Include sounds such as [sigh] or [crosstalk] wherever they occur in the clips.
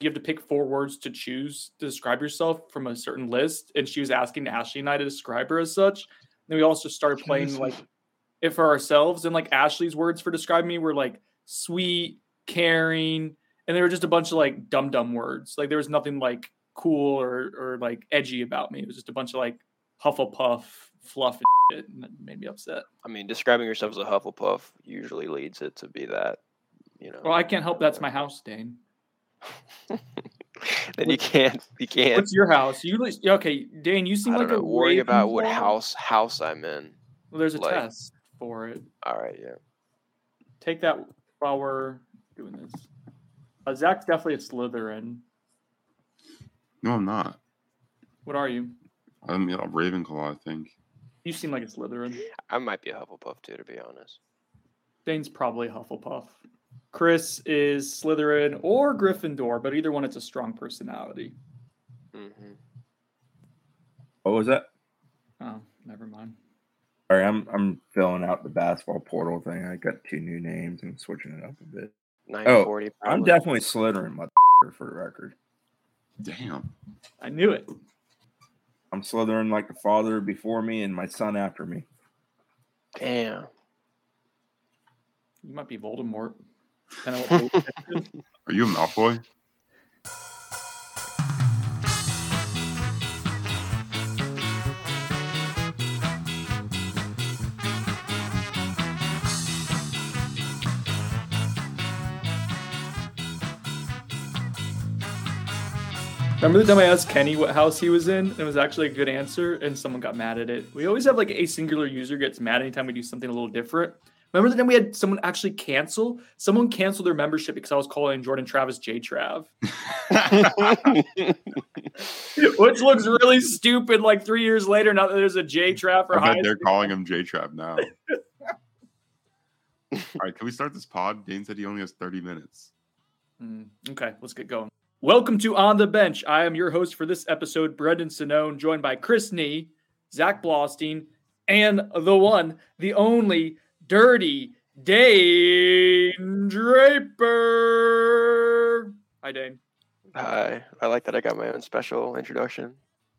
you have to pick four words to choose to describe yourself from a certain list. And she was asking Ashley and I to describe her as such. And then we also started playing like it for ourselves. And like Ashley's words for describing me were like sweet, caring, and they were just a bunch of like dumb dumb words. Like there was nothing like cool or or like edgy about me. It was just a bunch of like Hufflepuff fluff and, [laughs] and that made me upset. I mean, describing yourself as a Hufflepuff usually leads it to be that. You know. Well, I can't help that's my house, Dane. [laughs] then you can't. You can't. What's your house? You okay, Dan? You seem I like don't a know, worry about what house house I'm in. Well, there's a like- test for it. All right, yeah. Take that while we're doing this. Uh, Zach's definitely a Slytherin. No, I'm not. What are you? I'm a Ravenclaw, I think. You seem like a Slytherin. I might be a Hufflepuff too, to be honest. Dane's probably a Hufflepuff. Chris is Slytherin or Gryffindor, but either one, it's a strong personality. hmm What was that? Oh, never mind. All right, I'm I'm filling out the basketball portal thing. I got two new names and switching it up a bit. Nine Oh, forty. I'm probably. definitely Slytherin, mother for the record. Damn. I knew it. I'm Slytherin like the father before me and my son after me. Damn. You might be Voldemort. What page- [laughs] Are you a Malfoy? Remember the time I asked Kenny what house he was in? And it was actually a good answer, and someone got mad at it. We always have like a singular user gets mad anytime we do something a little different. Remember the time we had someone actually cancel? Someone canceled their membership because I was calling Jordan Travis J Trav, [laughs] [laughs] which looks really stupid. Like three years later, now that there's a J Trav for I high they're school. calling him J Trav now. [laughs] All right, can we start this pod? Dane said he only has 30 minutes. Hmm, okay, let's get going. Welcome to On the Bench. I am your host for this episode, Brendan Sonnone, joined by Chris Nee, Zach Blostein, and the one, the only, Dirty Dane Draper. Hi, Dane. Hi. I like that I got my own special introduction.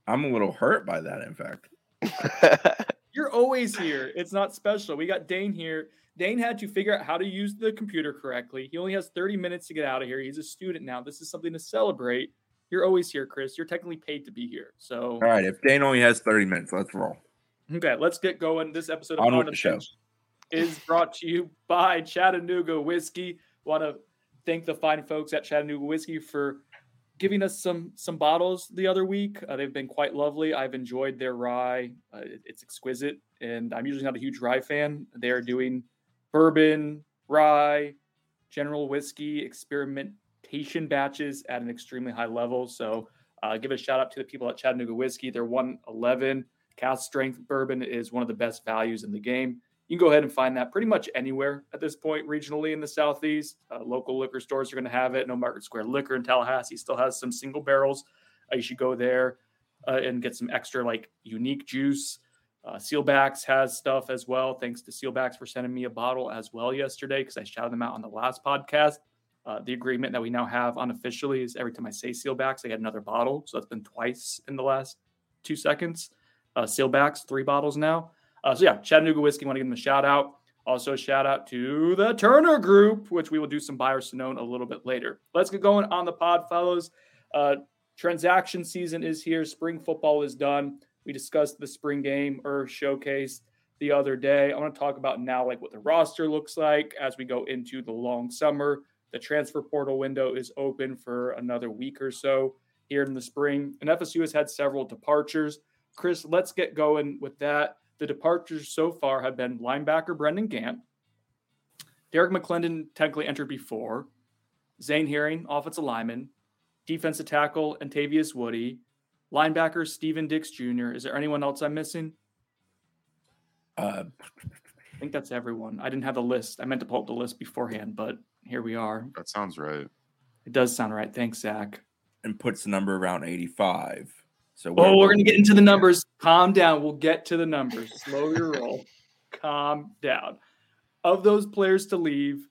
I'm a little hurt by that, in fact. [laughs] You're always here. It's not special. We got Dane here. Dane had to figure out how to use the computer correctly. He only has 30 minutes to get out of here. He's a student now. This is something to celebrate. You're always here, Chris. You're technically paid to be here. So All right, if Dane only has 30 minutes, let's roll. Okay, let's get going. This episode of On with On the the show. Bench is brought to you by Chattanooga Whiskey. Want to thank the fine folks at Chattanooga Whiskey for giving us some some bottles the other week. Uh, they've been quite lovely. I've enjoyed their rye. Uh, it- it's exquisite, and I'm usually not a huge rye fan. They are doing bourbon, rye, general whiskey experimentation batches at an extremely high level. So uh, give a shout out to the people at Chattanooga Whiskey. They're 111 cask strength bourbon is one of the best values in the game. You can go ahead and find that pretty much anywhere at this point, regionally in the southeast. Uh, local liquor stores are going to have it. No Market Square Liquor in Tallahassee still has some single barrels. Uh, you should go there uh, and get some extra like unique juice. Uh, Seelbachs has stuff as well. Thanks to Seelbachs for sending me a bottle as well yesterday because I shouted them out on the last podcast. Uh, the agreement that we now have unofficially is every time I say Seelbachs, I get another bottle. So that's been twice in the last two seconds. Uh, Seelbachs, three bottles now. Uh, so yeah, Chattanooga Whiskey, want to give them a shout out. Also, shout out to the Turner Group, which we will do some buyers to known a little bit later. Let's get going on the pod, fellows. Uh, transaction season is here. Spring football is done. We discussed the spring game or showcase the other day. I want to talk about now, like what the roster looks like as we go into the long summer. The transfer portal window is open for another week or so here in the spring, and FSU has had several departures. Chris, let's get going with that. The departures so far have been linebacker Brendan Gant, Derrick McLendon technically entered before, Zane Herring, offensive lineman, defensive tackle Antavius Woody, linebacker Steven Dix Jr. Is there anyone else I'm missing? Uh, I think that's everyone. I didn't have the list. I meant to pull up the list beforehand, but here we are. That sounds right. It does sound right. Thanks, Zach. and puts the number around 85. So Oh, we're gonna get into the numbers. Calm down. We'll get to the numbers. Slow your roll. Calm down. Of those players to leave,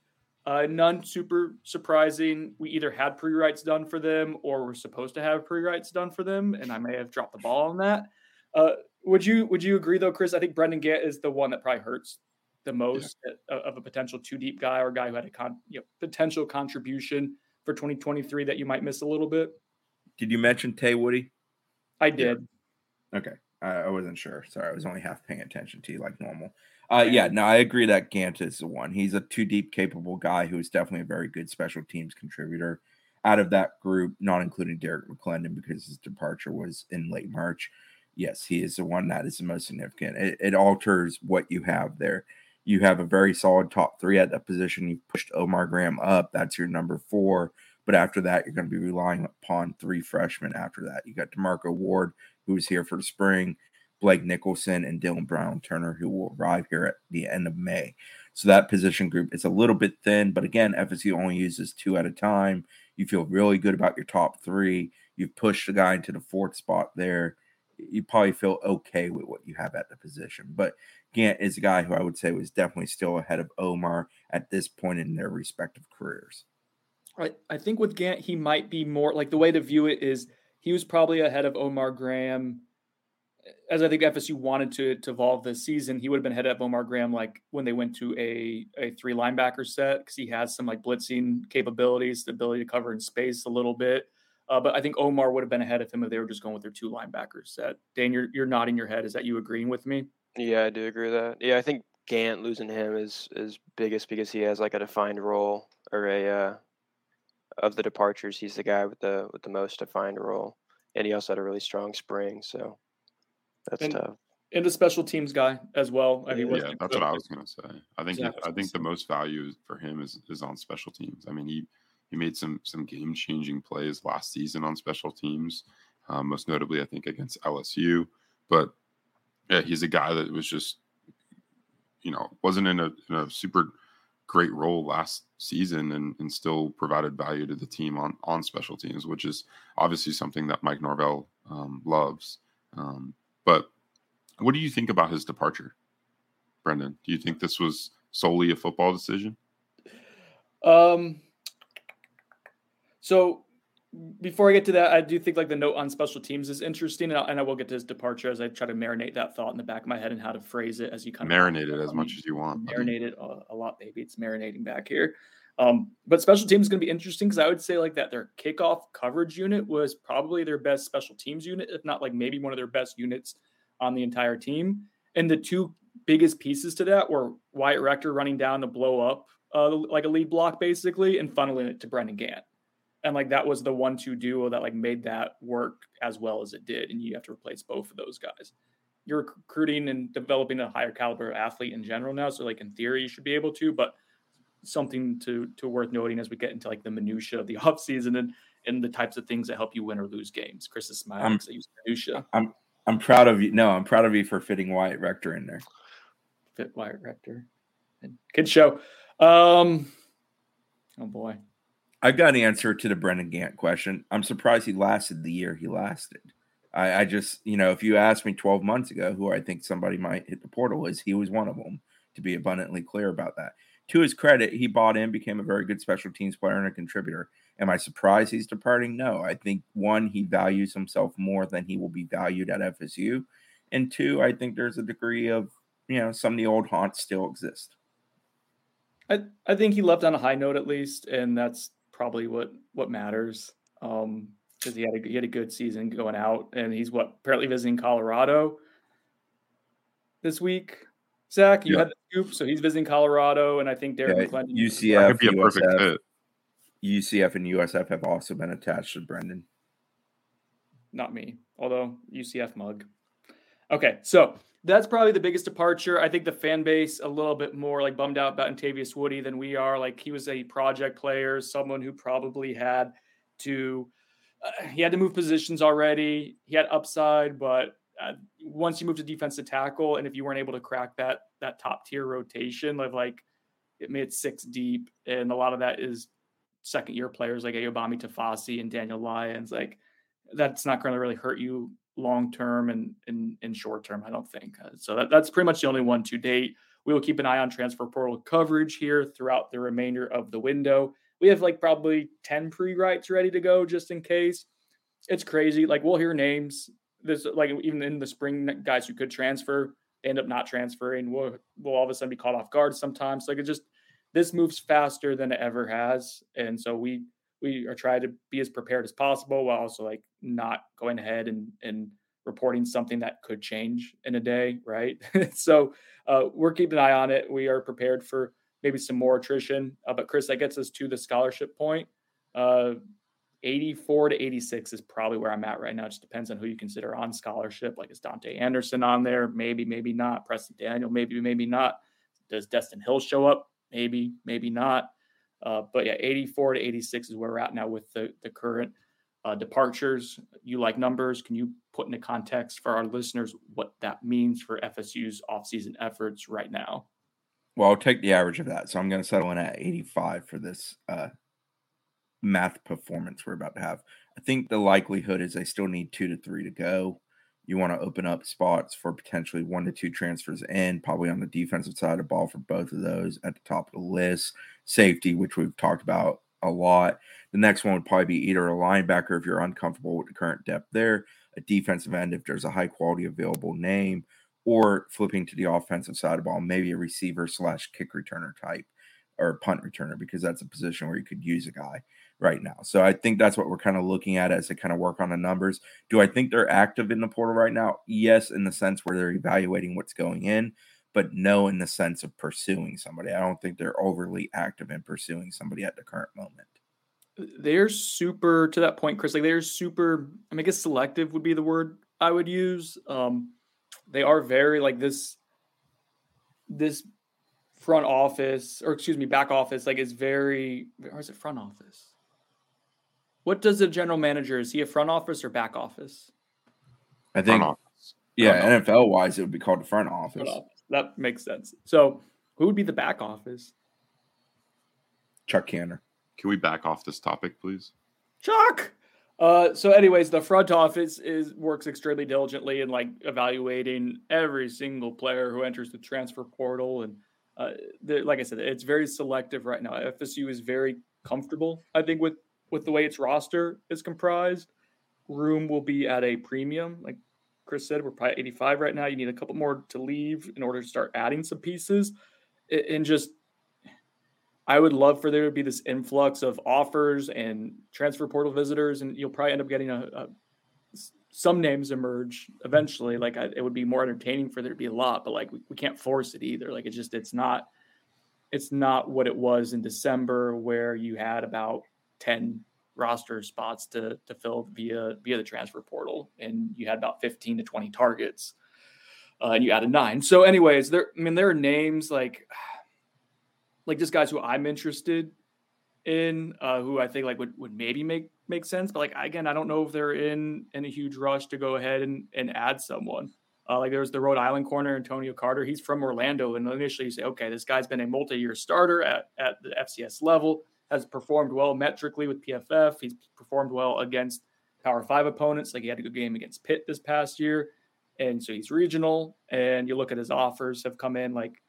Uh, none super surprising. We either had pre-writes done for them or we were supposed to have pre-writes done for them, and I may have dropped the ball on that. Uh, would you Would you agree though, Chris? I think Brendan Gant is the one that probably hurts the most yeah. of a potential two deep guy or guy who had a con, you know, potential contribution for 2023 that you might miss a little bit. Did you mention Tay Woody? I did. Yeah. Okay, I, I wasn't sure. Sorry, I was only half paying attention to you like normal. Uh, yeah, no, I agree that Gant is the one. He's a two deep capable guy who is definitely a very good special teams contributor. Out of that group, not including Derrick McLendon because his departure was in late March, yes, he is the one that is the most significant. It, it alters what you have there. You have a very solid top three at that position. You pushed Omar Graham up. That's your number four. But after that, you're going to be relying upon three freshmen after that. You got DeMarco Ward, who's here for the spring. Blake Nicholson and Dylan Brown Turner, who will arrive here at the end of May. So that position group is a little bit thin, but again, FSU only uses two at a time. You feel really good about your top three. You've pushed the guy into the fourth spot there. You probably feel okay with what you have at the position. But Gant is a guy who I would say was definitely still ahead of Omar at this point in their respective careers. I, I think with Gant, he might be more like the way to view it is he was probably ahead of Omar Graham as I think FSU wanted to, to evolve this season, he would have been ahead of Omar Graham like when they went to a, a three linebacker set because he has some like blitzing capabilities, the ability to cover in space a little bit. Uh, but I think Omar would have been ahead of him if they were just going with their two linebackers set. Dan, you're you're nodding your head. Is that you agreeing with me? Yeah, I do agree with that. Yeah, I think Gant losing him is is biggest because he has like a defined role or a uh, of the departures. He's the guy with the with the most defined role, and he also had a really strong spring. So that's and, tough. And a special teams guy as well. I mean, yeah, that's what I was gonna say. I think exactly. I think the most value for him is is on special teams. I mean, he he made some some game changing plays last season on special teams, um, most notably I think against LSU. But yeah, he's a guy that was just you know wasn't in a, in a super great role last season and, and still provided value to the team on on special teams, which is obviously something that Mike Norvell um, loves. Um, but what do you think about his departure, Brendan? Do you think this was solely a football decision? Um. So before I get to that, I do think like the note on special teams is interesting, and I, and I will get to his departure as I try to marinate that thought in the back of my head and how to phrase it as you kind of marinate it as much as you want. Marinate it a, a, lot, baby. It's marinating back here. Um, but special teams is going to be interesting because I would say like that their kickoff coverage unit was probably their best special teams unit, if not like maybe one of their best units on the entire team. And the two biggest pieces to that were Wyatt Rector running down to blow up uh, like a lead block basically and funneling it to Brendan Gant. And like that was the one-two duo that like made that work as well as it did. And you have to replace both of those guys. You're recruiting and developing a higher caliber athlete in general now. So like in theory you should be able to, but something to to worth noting as we get into like the minutia of the [laughs] offseason and and the types of things that help you win or lose games. Chris is smiling because I use minutia. I'm I'm proud of you. No, I'm proud of you for fitting Wyatt Rector in there. Fit Wyatt Rector. Good show. Um, oh boy. I got an answer to the Brendan Gant question. I'm surprised he lasted the year he lasted. I, I just, you know, if you asked me 12 months ago who I think somebody might hit the portal is, he was one of them. To be abundantly clear about that to his credit, he bought in, became a very good special teams player and a contributor. Am I surprised he's departing? No. I think one, he values himself more than he will be valued at FSU. And two, I think there's a degree of, you know, some of the old haunts still exist. I, I think he left on a high note at least, and that's probably what what matters. Um, because he had a he had a good season going out, and he's what apparently visiting Colorado this week. Zach, you yeah. had the scoop, so he's visiting Colorado, and I think Derrick yeah, McLendon. UCF, USF, UCF, and USF have also been attached to Brendan. Not me, although UCF mug. Okay, so that's probably the biggest departure. I think the fan base a little bit more like bummed out about Antavius Woody than we are. Like he was a project player, someone who probably had to uh, he had to move positions already. He had upside, but uh, once you move to defensive tackle, and if you weren't able to crack that that top tier rotation of like it made six deep, and a lot of that is second year players like Ayobami Tafasi and Daniel Lyons, like that's not going to really hurt you long term and in, in short term, I don't think. Uh, so that, that's pretty much the only one to date. we will keep an eye on transfer portal coverage here throughout the remainder of the window. We have like probably 10 pre writes ready to go just in case. It's crazy. Like we'll hear names. This like even in the spring, guys who could transfer end up not transferring. We'll we'll all of a sudden be caught off guard sometimes. Like it just this moves faster than it ever has, and so we we are trying to be as prepared as possible while also like not going ahead and and reporting something that could change in a day, right? [laughs] so uh, we're keeping an eye on it. We are prepared for maybe some more attrition. Uh, but Chris, that gets us to the scholarship point. Uh, 84 to 86 is probably where I'm at right now. It just depends on who you consider on scholarship. Like is Dante Anderson on there? Maybe, maybe not. Preston Daniel, maybe, maybe not. Does Destin Hill show up? Maybe, maybe not. Uh, but yeah, 84 to 86 is where we're at now with the, the current uh, departures. You like numbers. Can you put into context for our listeners what that means for FSU's offseason efforts right now? Well, I'll take the average of that. So I'm going to settle in at 85 for this uh, math performance we're about to have. I think the likelihood is they still need two to three to go. You want to open up spots for potentially one to two transfers in, probably on the defensive side of ball for both of those at the top of the list. Safety, which we've talked about a lot. The next one would probably be either a linebacker if you're uncomfortable with the current depth there, a defensive end if there's a high quality available name, or flipping to the offensive side of ball, maybe a receiver slash kick returner type or punt returner because that's a position where you could use a guy right now. So I think that's what we're kind of looking at as they kind of work on the numbers. Do I think they're active in the portal right now? Yes, in the sense where they're evaluating what's going in, but no in the sense of pursuing somebody. I don't think they're overly active in pursuing somebody at the current moment. They're super to that point, Chris. Like they're super. I mean, I guess selective would be the word I would use. Um, they are very like this. This front office, or excuse me, back office, like is very. Or is it front office? What does a general manager? Is he a front office or back office? I think, yeah, front NFL wise, it would be called the front office. front office. That makes sense. So, who would be the back office? Chuck Canner. Can we back off this topic, please? Chuck. Uh, so, anyways, the front office is works extremely diligently in like evaluating every single player who enters the transfer portal, and uh, like I said, it's very selective right now. FSU is very comfortable, I think, with with the way its roster is comprised, room will be at a premium. Like Chris said, we're probably 85 right now. You need a couple more to leave in order to start adding some pieces. And just, I would love for there to be this influx of offers and transfer portal visitors, and you'll probably end up getting a, a some names emerge eventually. Like I, it would be more entertaining for there to be a lot, but like we, we can't force it either. Like it's just it's not it's not what it was in December where you had about 10 roster spots to to fill via via the transfer portal, and you had about 15 to 20 targets, uh, and you added nine. So, anyways, there I mean there are names like [sighs] like just guys who I'm interested in, uh, who I think like would would maybe make make sense, but like again, I don't know if they're in in a huge rush to go ahead and and add someone. Uh, like there's the Rhode Island corner, Antonio Carter. He's from Orlando, and initially you say, okay, this guy's been a multi-year starter at at the FCS level has performed well metrically with PFF. He's performed well against Power Five opponents. Like he had a good game against Pitt this past year, and so he's regional. And you look at his offers have come in like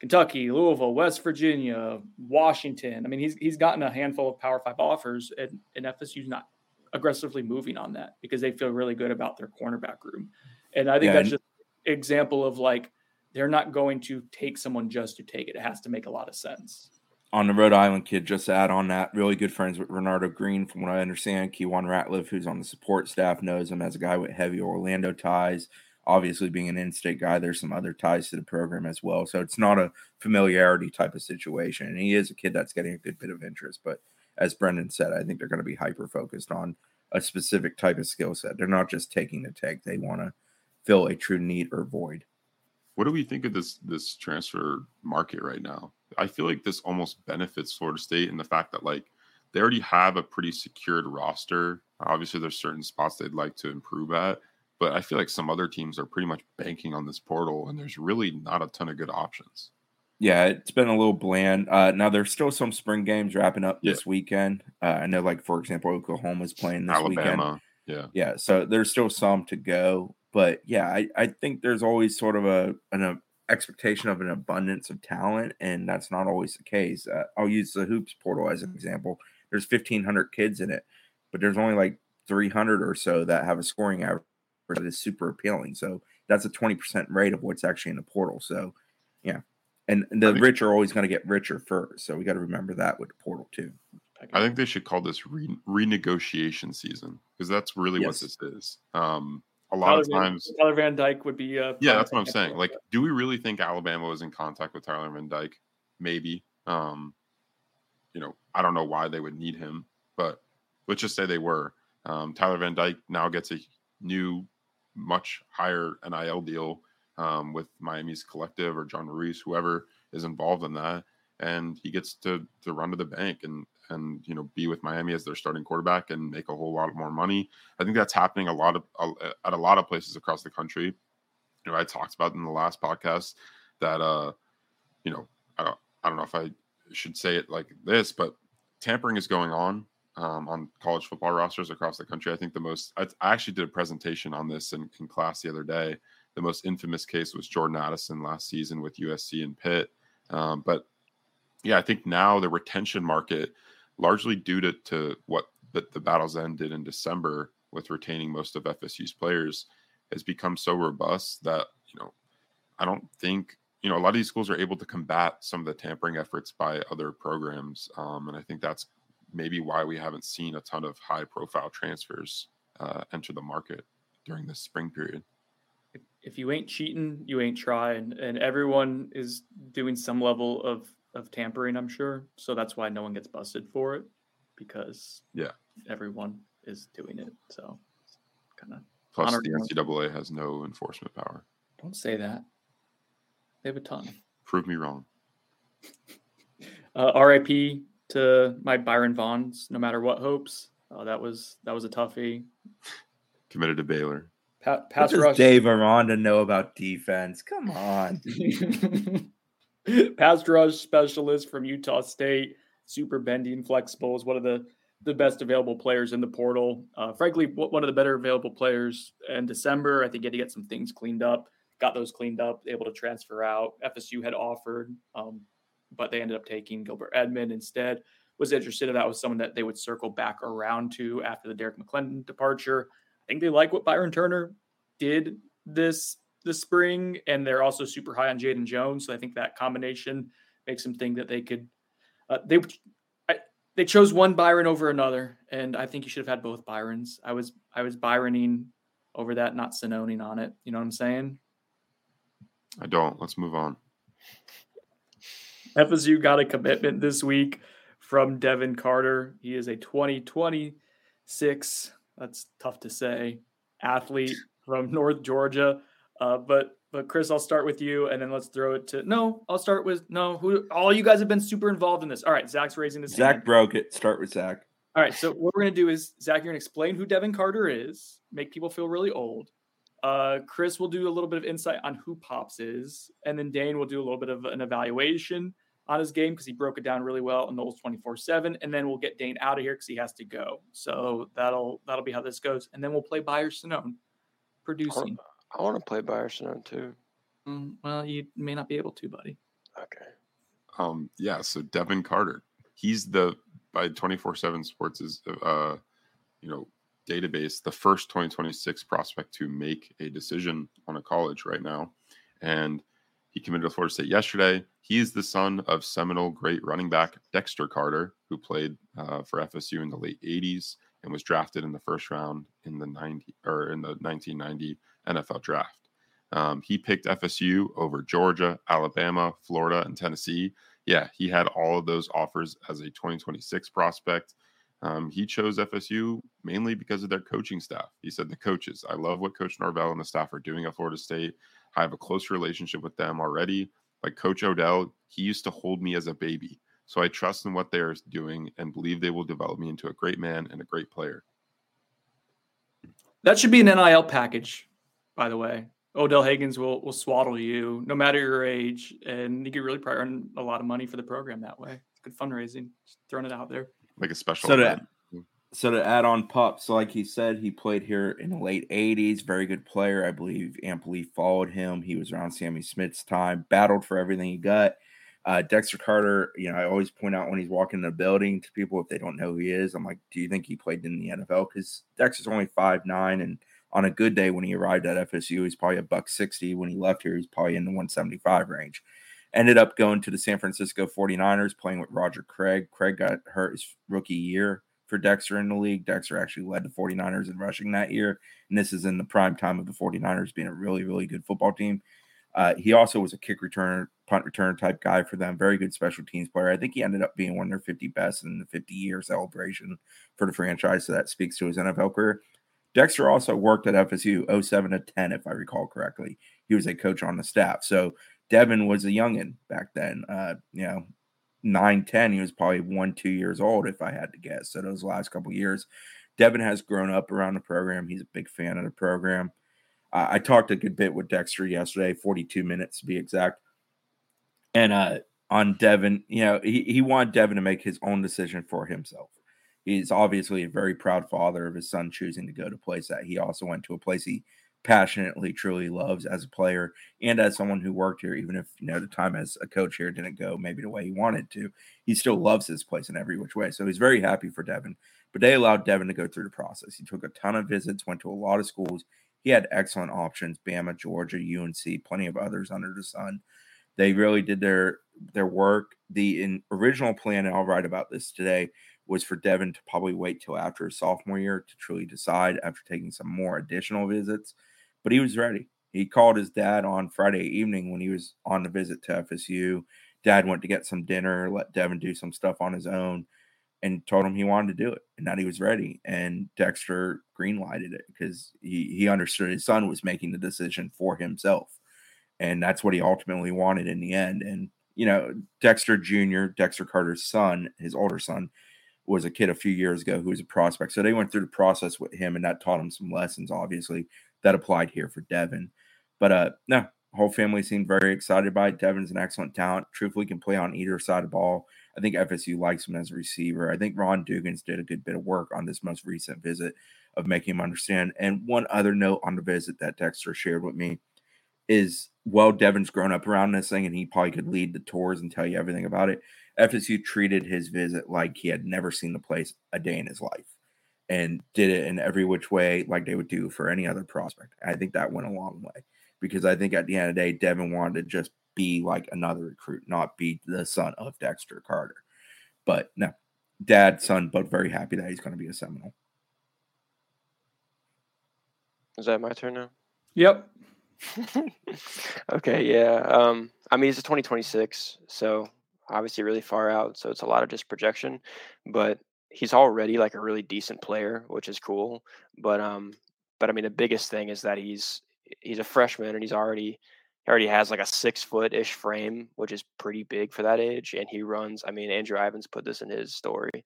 Kentucky, Louisville, West Virginia, Washington. I mean, he's he's gotten a handful of Power Five offers, and, and FSU's not aggressively moving on that because they feel really good about their cornerback room. And I think yeah, that's just example of like they're not going to take someone just to take it. It has to make a lot of sense on the Rhode Island kid, just to add on that, really good friends with Renardo Green, from what I understand. Keywan Ratliff, who's on the support staff, knows him as a guy with heavy Orlando ties. Obviously, being an in state guy, there's some other ties to the program as well. So it's not a familiarity type of situation. And he is a kid that's getting a good bit of interest. But as Brendan said, I think they're going to be hyper focused on a specific type of skill set. They're not just taking the tag, they want to fill a true need or void. What do we think of this this transfer market right now? I feel like this almost benefits Florida State in the fact that like they already have a pretty secured roster. Obviously, there's certain spots they'd like to improve at, but I feel like some other teams are pretty much banking on this portal, and there's really not a ton of good options. Yeah, it's been a little bland. Uh, now there's still some spring games wrapping up yeah. this weekend. Uh, I know, like for example, Oklahoma's playing this Alabama. weekend. Yeah, yeah. So there's still some to go, but yeah, I, I think there's always sort of a an a expectation of an abundance of talent, and that's not always the case. Uh, I'll use the hoops portal as an example. There's 1,500 kids in it, but there's only like 300 or so that have a scoring average that is super appealing. So that's a 20% rate of what's actually in the portal. So, yeah. And the rich are always going to get richer first. So we got to remember that with the portal too. I think they should call this re- renegotiation season because that's really yes. what this is. Um, a lot Tyler of times, Tyler Van Dyke would be. Uh, yeah, that's what I'm saying. Like, do we really think Alabama was in contact with Tyler Van Dyke? Maybe. Um, you know, I don't know why they would need him, but let's just say they were. Um, Tyler Van Dyke now gets a new, much higher NIL deal um, with Miami's collective or John Ruiz, whoever is involved in that, and he gets to to run to the bank and and you know be with Miami as their starting quarterback and make a whole lot more money. I think that's happening a lot of at a lot of places across the country. You know, I talked about in the last podcast that uh, you know, I don't I don't know if I should say it like this, but tampering is going on um, on college football rosters across the country. I think the most I, I actually did a presentation on this in, in class the other day. The most infamous case was Jordan Addison last season with USC and Pitt. Um, but yeah, I think now the retention market largely due to, to what the, the Battle's End did in December with retaining most of FSU's players, has become so robust that, you know, I don't think, you know, a lot of these schools are able to combat some of the tampering efforts by other programs. Um, and I think that's maybe why we haven't seen a ton of high profile transfers uh, enter the market during this spring period. If you ain't cheating, you ain't trying. And everyone is doing some level of of tampering, I'm sure. So that's why no one gets busted for it because yeah, everyone is doing it. So kind of plus the NCAA has no enforcement power. Don't say that. They have a ton. Prove me wrong. [laughs] Uh, RIP to my Byron Vaughns. No matter what hopes, uh, that was that was a toughie. Committed to Baylor. Pa- pass what does rush. Dave Aranda know about defense? Come on. [laughs] [laughs] pass rush specialist from Utah State, super bendy and flexible, is one of the the best available players in the portal. Uh, frankly, one of the better available players in December. I think he had to get some things cleaned up. Got those cleaned up, able to transfer out. FSU had offered, um, but they ended up taking Gilbert Edmond instead. Was interested if that was someone that they would circle back around to after the Derrick McLendon departure. I think they like what Byron Turner did this the spring, and they're also super high on Jaden Jones. So I think that combination makes them think that they could. Uh, they I, they chose one Byron over another, and I think you should have had both Byrons. I was I was Byroning over that, not Sononing on it. You know what I'm saying? I don't. Let's move on. FSU got a commitment this week from Devin Carter. He is a 2026, that's tough to say, athlete from North Georgia. Uh, but but Chris, I'll start with you, and then let's throw it to no. I'll start with no. Who all you guys have been super involved in this. All right, Zach's raising his Zach hand. broke it. Start with Zach. All right, so what we're gonna do is Zach, you're gonna explain who Devin Carter is, make people feel really old. Uh, Chris will do a little bit of insight on who Pops is, and then Dane will do a little bit of an evaluation on his game because he broke it down really well on Noles 24/7, and then we'll get Dane out of here because he has to go. So that'll that'll be how this goes, and then we'll play Buyer Sonnone producing. I want to play Bayerson too. Mm, well, you may not be able to, buddy. Okay. Um. Yeah. So Devin Carter, he's the by twenty four seven Sports is uh, you know, database the first twenty twenty six prospect to make a decision on a college right now, and he committed to Florida State yesterday. He is the son of Seminole great running back Dexter Carter, who played uh, for FSU in the late '80s and was drafted in the first round in the 90 or in the 1990 NFL draft. Um, he picked FSU over Georgia, Alabama, Florida, and Tennessee. Yeah, he had all of those offers as a 2026 prospect. Um, he chose FSU mainly because of their coaching staff. He said, The coaches, I love what Coach Norvell and the staff are doing at Florida State. I have a close relationship with them already. Like Coach Odell, he used to hold me as a baby. So I trust in what they're doing and believe they will develop me into a great man and a great player. That should be an NIL package by the way. Odell Haggins will will swaddle you no matter your age, and you could really probably earn a lot of money for the program that way. It's good fundraising. Just throwing it out there. Like a special. So to, so to add on Pups, like he said, he played here in the late 80s. Very good player. I believe Amp Lee followed him. He was around Sammie Smith's time, battled for everything he got. Uh, Dexter Carter, you know, I always point out when he's walking in the building to people if they don't know who he is, I'm like, do you think he played in the NFL? Because Dexter's only five nine, and on a good day when he arrived at FSU, he's probably a buck 60. When he left here, he's probably in the 175 range. Ended up going to the San Francisco 49ers, playing with Roger Craig. Craig got hurt his rookie year for Dexter in the league. Dexter actually led the 49ers in rushing that year. And this is in the prime time of the 49ers being a really, really good football team. Uh, he also was a kick return, punt return type guy for them. Very good special teams player. I think he ended up being one of their 50 best in the 50 year celebration for the franchise. So that speaks to his NFL career. Dexter also worked at FSU 07 to 10, if I recall correctly. He was a coach on the staff. So Devin was a youngin back then. Uh, you know, nine, 10, he was probably one, two years old, if I had to guess. So those last couple years, Devin has grown up around the program. He's a big fan of the program. Uh, I talked a good bit with Dexter yesterday, 42 minutes to be exact. And uh, on Devin, you know, he, he wanted Devin to make his own decision for himself. He's obviously a very proud father of his son choosing to go to a place that he also went to a place he passionately, truly loves as a player and as someone who worked here, even if you know the time as a coach here didn't go maybe the way he wanted to, he still loves this place in every which way. So he's very happy for Devin. But they allowed Devin to go through the process. He took a ton of visits, went to a lot of schools. He had excellent options: Bama, Georgia, UNC, plenty of others under the sun. They really did their their work. The in, original plan, and I'll write about this today, was for Devin to probably wait till after his sophomore year to truly decide after taking some more additional visits but he was ready. He called his dad on Friday evening when he was on the visit to FSU. Dad went to get some dinner, let Devin do some stuff on his own, and told him he wanted to do it and that he was ready. And Dexter greenlighted it because he, he understood his son was making the decision for himself. And that's what he ultimately wanted in the end. And, you know, Dexter Jr., Dexter Carter's son, his older son, was a kid a few years ago who was a prospect. So they went through the process with him and that taught him some lessons, obviously that applied here for Devin. But uh, no, whole family seemed very excited by it. Devin's an excellent talent. Truthfully, can play on either side of the ball. I think FSU likes him as a receiver. I think Ron Dugans did a good bit of work on this most recent visit of making him understand. And one other note on the visit that Dexter shared with me is well, Devin's grown up around this thing and he probably could lead the tours and tell you everything about it. FSU treated his visit like he had never seen the place a day in his life and did it in every which way like they would do for any other prospect. I think that went a long way because I think at the end of the day, Devin wanted to just be like another recruit, not be the son of Dexter Carter. But no, dad, son, both very happy that he's going to be a Seminole. Is that my turn now? Yep. [laughs] okay, yeah. Um, I mean, it's a 2026, so obviously really far out. So it's a lot of just projection. But he's already like a really decent player, which is cool. But um, but I mean, the biggest thing is that he's he's a freshman and he's already he already has like a six foot ish frame, which is pretty big for that age. And he runs. I mean, Andrew Ivins put this in his story,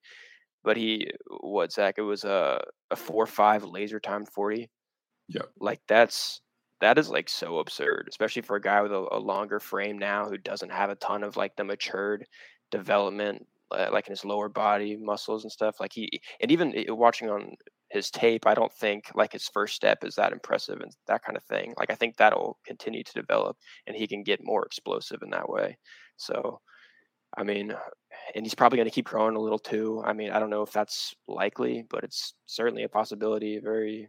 but he what Zach? It was a a four five laser time forty. Yeah, like that's that is like so absurd, especially for a guy with a, a longer frame now who doesn't have a ton of like the matured development uh, like in his lower body muscles and stuff. Like he, and even eh, watching on his tape, I don't think like his first step is that impressive and that kind of thing. Like I think that'll continue to develop and he can get more explosive in that way. So, I mean, and he's probably going to keep growing a little too. I mean, I don't know if that's likely, but it's certainly a possibility. Very,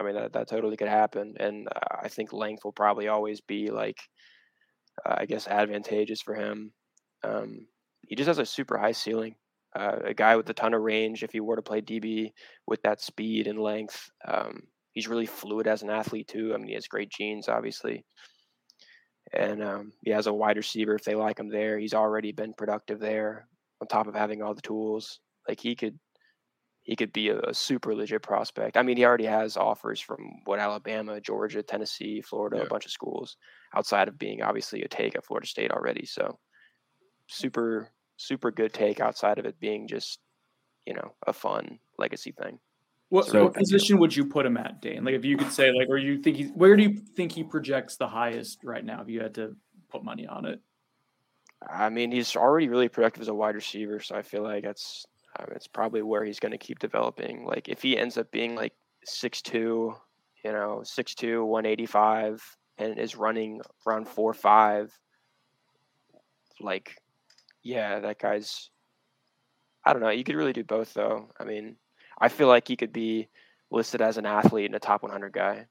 I mean, that, that totally could happen. And uh, I think length will probably always be like, uh, I guess, advantageous for him. Um, he just has a super high ceiling. Uh, a guy with a ton of range. If he were to play DB with that speed and length, um, he's really fluid as an athlete too. I mean, he has great genes, obviously, and um, he has a wide receiver. If they like him there, he's already been productive there. On top of having all the tools, like he could, he could be a, a super legit prospect. I mean, he already has offers from what Alabama, Georgia, Tennessee, Florida, yeah. a bunch of schools outside of being obviously a take at Florida State already. So super super good take outside of it being just you know a fun legacy thing. What, so, what position would you put him at, Dane? Like if you could say like, or you think he's where do you think he projects the highest right now? If you had to put money on it, I mean he's already really productive as a wide receiver, so I feel like that's It's probably where he's going to keep developing. Like if he ends up being like six two, you know, six two, one eighty five, and is running around four five, like, yeah, that guy's. I don't know. You could really do both, though. I mean, I feel like he could be listed as an athlete and a top 100 guy.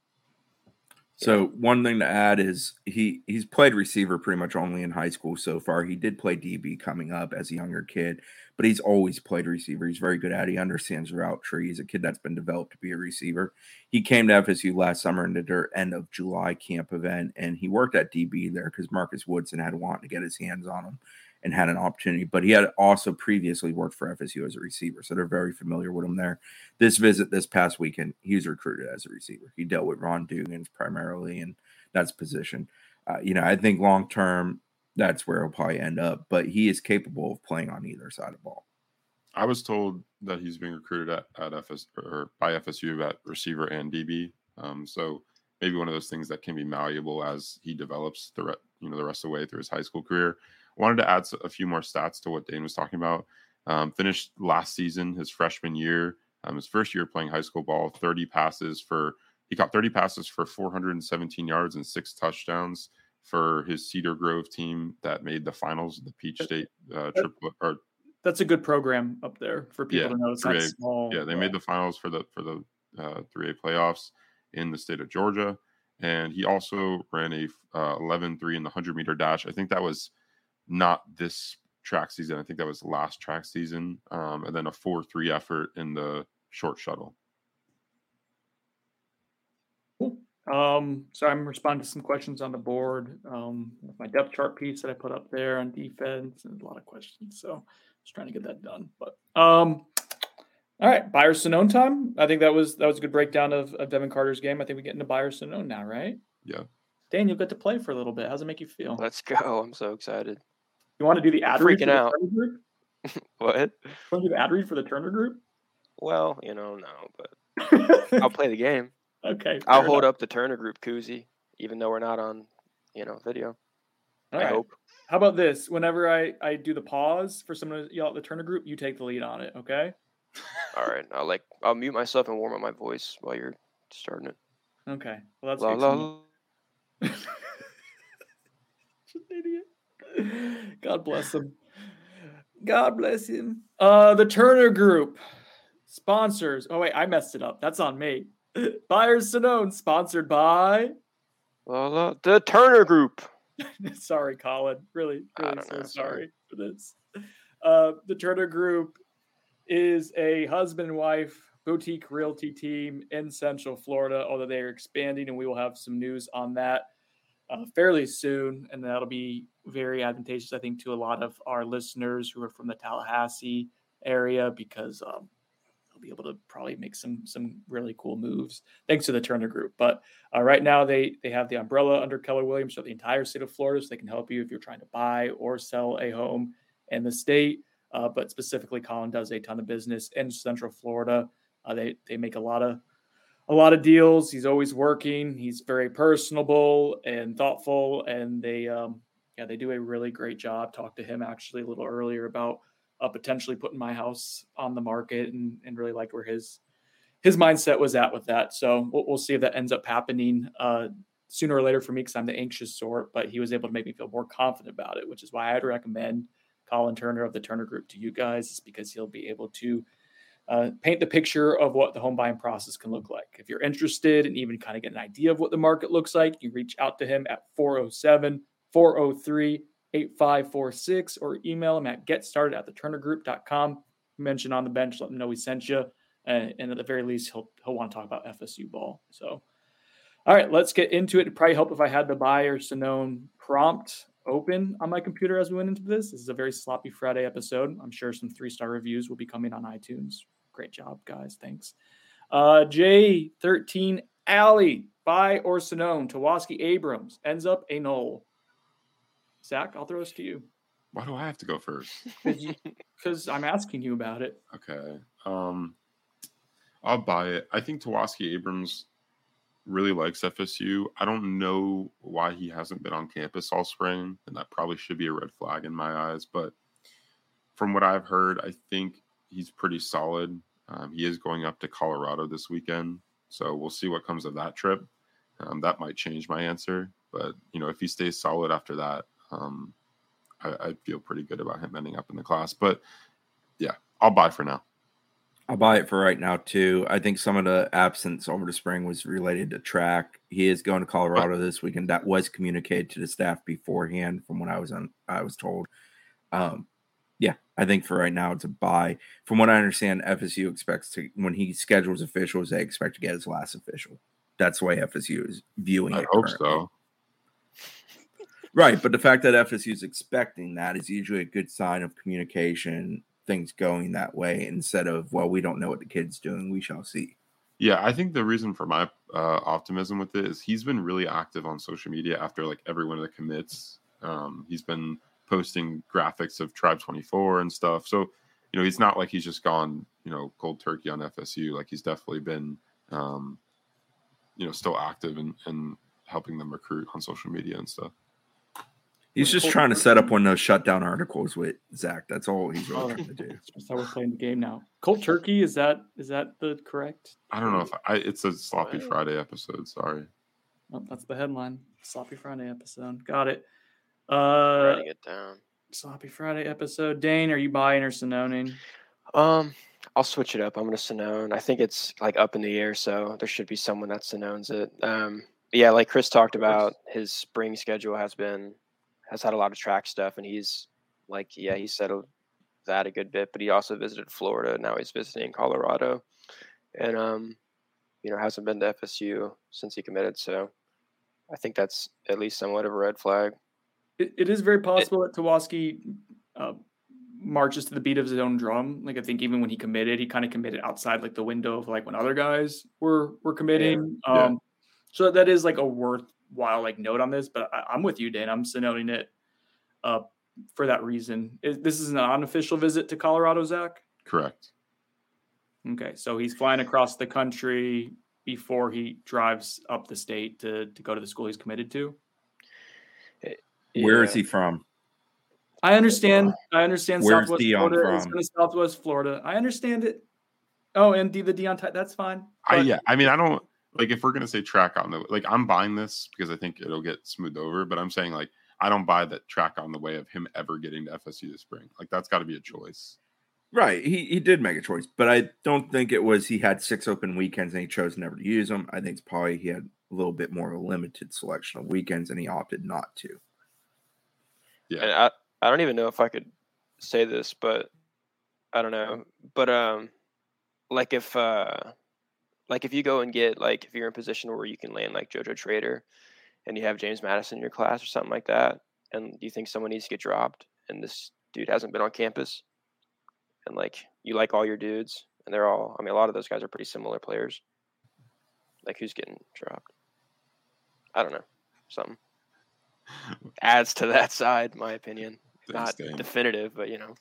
So one thing to add is he he's played receiver pretty much only in high school so far. He did play DB coming up as a younger kid, but he's always played receiver. He's very good at it. He understands route tree. He's a kid that's been developed to be a receiver. He came to FSU last summer and in the end of July camp event, and he worked at DB there because Marcus Woodson had wanted to get his hands on him and had an opportunity. But he had also previously worked for FSU as a receiver, so they're very familiar with him there. This visit this past weekend, he was recruited as a receiver. He dealt with Ron Dugans primarily, and that's position. Uh, you know, I think long term, that's where he'll probably end up. But he is capable of playing on either side of the ball. I was told that he's being recruited at, at FS or by FSU at receiver and DB. Um, so maybe one of those things that can be malleable as he develops the re- you know the rest of the way through his high school career wanted to add a few more stats to what Dane was talking about. Um, finished last season, his freshman year, um, his first year playing high school ball, 30 passes for, he caught 30 passes for 417 yards and six touchdowns for his Cedar Grove team that made the finals of the Peach State uh, triple. Or, That's a good program up there for people yeah, to know. It's not small. Yeah, they yeah. made the finals for the for the uh, 3A playoffs in the state of Georgia. And he also ran a uh, 11 3 in the 100 meter dash. I think that was not this track season. I think that was the last track season, um, and then a four-three effort in the short shuttle. Cool. Um, so I'm responding to some questions on the board. Um, my depth chart piece that I put up there on defense, and a lot of questions. So just trying to get that done. But um, all right, Buyer Sonnone time. I think that was that was a good breakdown of, of Devin Carter's game. I think we get into Buyer Sonnone now, right? Yeah. Dan, you'll get to play for a little bit. How's it make you feel? Let's go. I'm so excited. You want to do the ad read? Freaking out. [laughs] what? You want to do the ad read for the Turner Group? Well, you know, no, but [laughs] I'll play the game. Okay. I'll hold enough. up the Turner Group koozie, even though we're not on, you know, video. All I right. hope. How about this? Whenever I I do the pause for someone to yell at the Turner Group, you take the lead on it. Okay. [laughs] All right. I'll like I'll mute myself and warm up my voice while you're starting it. Okay. Well, that's la, la, la. idiot. [laughs] God bless him. God bless him. Uh, the Turner Group sponsors. Oh wait, I messed it up. That's on me. [laughs] Buyers Sonnone, sponsored by well, the Turner Group. [laughs] sorry, Colin. Really, really so know, sorry for this. Uh, the Turner Group is a husband and wife boutique realty team in Central Florida, although they are expanding, and we will have some news on that uh, fairly soon, and that'll be very advantageous, I think, to a lot of our listeners who are from the Tallahassee area because um, they'll be able to probably make some some really cool moves thanks to the Turner Group. But uh, right now, they they have the umbrella under Keller Williams for the entire state of Florida, so they can help you if you're trying to buy or sell a home in the state. Uh, but specifically, Colin does a ton of business in Central Florida. Uh, they they make a lot of a lot of deals. He's always working. He's very personable and thoughtful, and they um, yeah they do a really great job. Talked to him actually a little earlier about uh, potentially putting my house on the market, and and really liked where his his mindset was at with that. So we'll, we'll see if that ends up happening uh, sooner or later for me because I'm the anxious sort. But he was able to make me feel more confident about it, which is why I'd recommend Colin Turner of the Turner Group to you guys, because he'll be able to uh, paint the picture of what the home buying process can look like. If you're interested and even kind of get an idea of what the market looks like, you reach out to him at 407 403 8546 or email him at getstarted at. Mention on the bench, let him know we sent you. Uh, and at the very least, he'll, he'll want to talk about FSU ball. So, all right, let's get into it. It'd probably help if I had the Buyer Sonnone prompt open on my computer as we went into this. This is a very sloppy Friday episode. I'm sure some three star reviews will be coming on iTunes Great job, guys. Thanks. Uh, J13 Alley by or Sonnone. Tawaski Abrams ends up a Nole. Zach, I'll throw this to you. Why do I have to go first? [laughs] Because I'm asking you about it. Okay. Um, I'll buy it. I think Tawaski Abrams really likes FSU. I don't know why he hasn't been on campus all spring, and that probably should be a red flag in my eyes. But from what I've heard, I think he's pretty solid. Um, he is going up to Colorado this weekend, so we'll see what comes of that trip. Um, that might change my answer, but you know, if he stays solid after that, um, I, I feel pretty good about him ending up in the class. But yeah, I'll buy for now. I'll buy it for right now too. I think some of the absence over the spring was related to track. He is going to Colorado this weekend. That was communicated to the staff beforehand, from what I was on. I was told. Um, yeah, I think for right now it's a buy. From what I understand, FSU expects to when he schedules officials, they expect to get his last official. That's the way FSU is viewing I it. hope currently. so. Right, but the fact that FSU is expecting that is usually a good sign of communication, things going that way instead of well, we don't know what the kid's doing, we shall see. Yeah, I think the reason for my uh, optimism with it is he's been really active on social media after like every one of the commits. Um, he's been posting graphics of Tribe 24 and stuff. So, you know, he's not like he's just gone, you know, cold turkey on FSU. Like he's definitely been, um, you know, still active and, and helping them recruit on social media and stuff. He's just trying to set up one of those shutdown articles with Zach. That's all he's really trying to do. [laughs] That's how we're playing the game now. Cold turkey is that is that the correct? I don't know if I, it's a sloppy Right. Friday episode. Sorry. Oh, that's the headline. Sloppy Friday episode. Got it. Uh, writing it down. Sloppy Friday episode. Dane, are you buying or Sonnoning? Um, I'll switch it up. I'm gonna Sonnone. I think it's like up in the air, so there should be someone that Sonnones it. Um, yeah, like Chris talked about, his spring schedule has been has had a lot of track stuff, and he's like, yeah, he settled that a good bit, but he also visited Florida. Now he's visiting Colorado, and um, you know, hasn't been to FSU since he committed. So I think that's at least somewhat of a red flag. It, it is very possible that Tawaski uh, marches to the beat of his own drum. Like I think even when he committed, he kind of committed outside like the window of like when other guys were were committing. Yeah. Um, so that is like a worthwhile like note on this. But I, I'm with you, Dan. I'm noting it uh, for that reason. Is, this is an unofficial visit to Colorado, Zach. Correct. Okay, so he's flying across the country before he drives up the state to to go to the school he's committed to. Where is he from? I understand. I understand. Where's Southwest Dion Florida from? going to Southwest Florida. I understand it. Oh, and the, the Dion. That's fine. I yeah, I mean, I don't like if we're gonna say track on the like I'm buying this because I think it'll get smoothed over, but I'm saying like I don't buy that track on the way of him ever getting to FSU this spring. Like that's got to be a choice. Right. He he did make a choice, but I don't think it was he had six open weekends and he chose never to use them. I think it's probably he had a little bit more of a limited selection of weekends and he opted not to. Yeah. And I, I don't even know if I could say this, but I don't know. But um like if uh like if you go and get like if you're in a position where you can land like Jojo Trader and you have James Madison in your class or something like that, and you think someone needs to get dropped and this dude hasn't been on campus and like you like all your dudes and they're all I mean a lot of those guys are pretty similar players. Like who's getting dropped? I don't know. Something [laughs] adds to that side, my opinion Thanks, not Dane. definitive, but you know.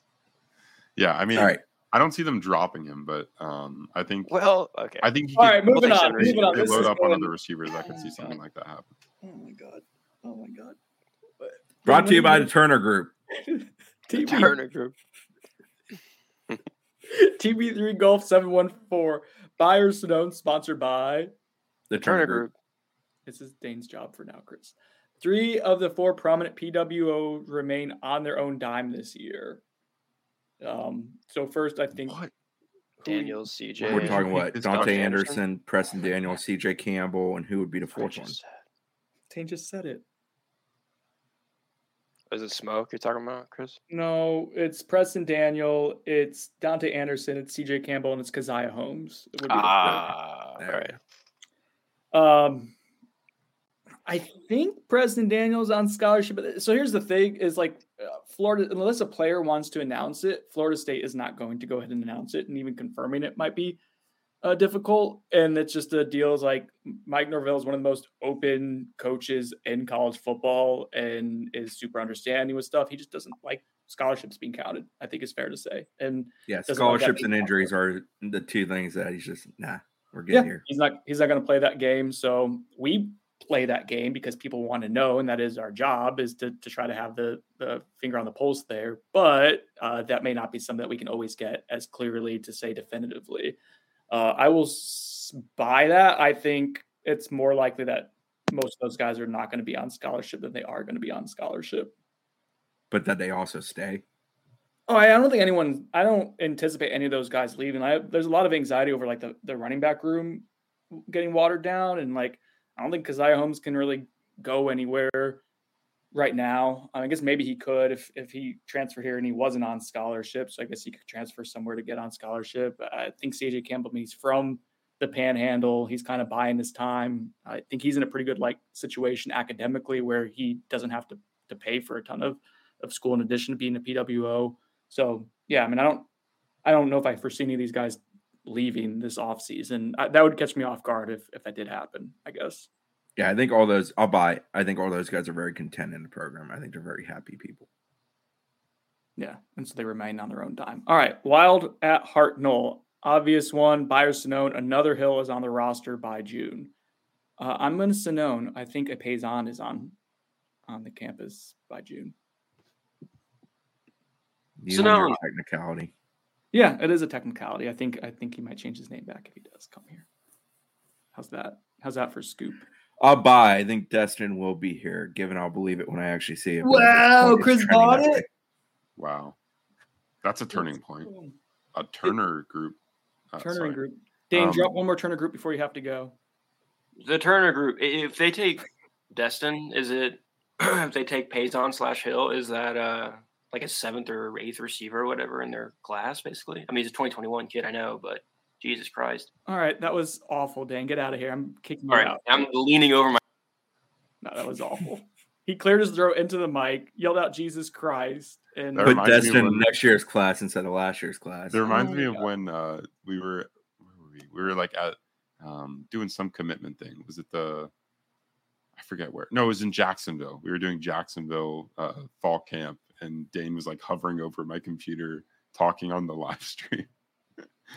Yeah, I mean, All right. I don't see them dropping him, but um, I think Well, okay. I think he All could, right, moving on. Moving on. could This load is up on going- other receivers. I could Oh see something God. like that happen. Oh my god. Oh my god. Brought to you by the Turner Group. [laughs] The Turner Group. [laughs] TB3 Golf 714. Buyer Sonnone, sponsored by. The Turner Group. This is Dane's job for now, Chris. Three of the four prominent PWO remain on their own dime this year. Um, so first, I think What? who we- Daniels, CJ. We're talking what? Dante Dante Anderson, Anderson. Preston Daniel, CJ Campbell, and who would be the fourth one? just- Tane just said it. Is it smoke you're talking about, Chris? No, it's Preston Daniel, it's Dante Anderson, it's CJ Campbell, and it's Caziah Holmes. It would be. Ah, all There. Um, I think Preston Daniels on scholarship. So here's the thing: is like Florida, unless a player wants to announce it, Florida State is not going to go ahead and announce it, and even confirming it might be uh, difficult. And it's just a deal. Is like Mike Norvell is one of the most open coaches in college football, and is super understanding with stuff. He just doesn't like scholarships being counted. I think is fair to say. And Yeah, Doesn't like that scholarships and injuries are the two things that he's just nah. We're yeah, getting here. he's not he's not going to play that game. So we play that game because people want to know, and that is our job is to, to try to have the the finger on the pulse there. But uh, that may not be something that we can always get as clearly to say definitively. Uh, I will buy that. I think it's more likely that most of those guys are not going to be on scholarship than they are going to be on scholarship. But that they also stay. Oh, I don't think anyone. I don't anticipate any of those guys leaving. I, there's a lot of anxiety over like the, the running back room getting watered down, and like I don't think Caziah Holmes can really go anywhere right now. I guess maybe he could if if he transferred here and he wasn't on scholarship. So I guess he could transfer somewhere to get on scholarship. I think CJ Campbell. I mean, He's from the Panhandle. He's kind of buying his time. I think he's in a pretty good like situation academically where he doesn't have to to pay for a ton of of school in addition to being a PWO. So yeah, I mean, I don't I don't know if I foresee any of these guys leaving this offseason. that would catch me off guard if if that did happen. I guess. Yeah, I think all those I'll buy. I think all those guys are very content in the program. I think they're very happy people. Yeah, and so they remain on their own time. All right, Wild at Hartnell, obvious one. Buyer Sonnone, another Hill is on the roster by June. Uh, I'm going to Sonnone. I think a Pazon is on on the campus by June. Sonnone technicality. Yeah, it is a technicality. I think I think he might change his name back if he does come here. How's that? How's that for scoop? I'll buy. I think Destyn will be here, given I'll believe it when I actually see it. Wow, Chris bought it. Wow, that's a turning point. A Turner group. Uh, Turner sorry. group. Dane, um, drop one more Turner group before you have to go. The Turner group. If they take Destyn, is it? [clears throat] if they take Pazon slash Hill, is that uh like a seventh or eighth receiver or whatever in their class? Basically, I mean, he's a 2021 kid, I know, but Jesus Christ. All right, that was awful, Dan. Get out of here. I'm kicking you All right, out. I'm leaning over my. No, that was awful. he cleared his throat into the mic, yelled out "Jesus Christ," and put Destyn in next year's class instead of last year's class. It reminds oh me of God. when uh, we were, were we? we? were like at um, doing some commitment thing. Was it the? I forget where. No, it was in Jacksonville. We were doing Jacksonville uh, fall camp, and Dane was like hovering over my computer, talking on the live stream. [laughs]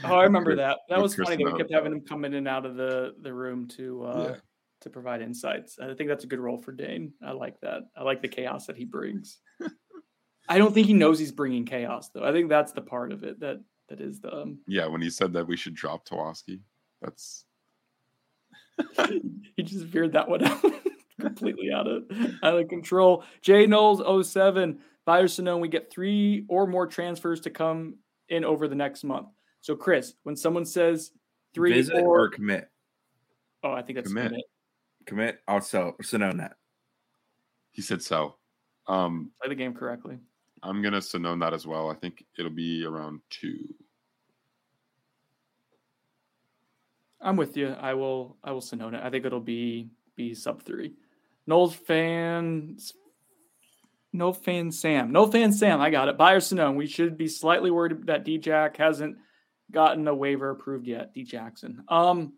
Oh, I remember that. That was funny that we kept having him come in and out of the the room to uh yeah. to provide insights. I think that's a good role for Dane. I like that. I like the chaos that he brings. [laughs] I don't think he knows he's bringing chaos though. I think that's the part of it that that is the um... yeah. When he said that we should drop Tawaski, that's [laughs] he just veered that one out completely out of out of control. Jay Knowles 07 Buyers to know we get three or more transfers to come in over the next month. So, Chris, when someone says three Visit or, or commit, oh, I think that's commit. Commit. commit. Also, Sonnone that. He said so. Um, Play the game correctly. I'm gonna Sonnone that as well. I think it'll be around two. I'm with you. I will. I will Sonnone it. I think it'll be be sub three. Knowles fans no fan Sam. No fan Sam. I got it. Buyer Sonnone. We should be slightly worried that D Jack hasn't gotten a waiver approved yet. D Jackson. Um,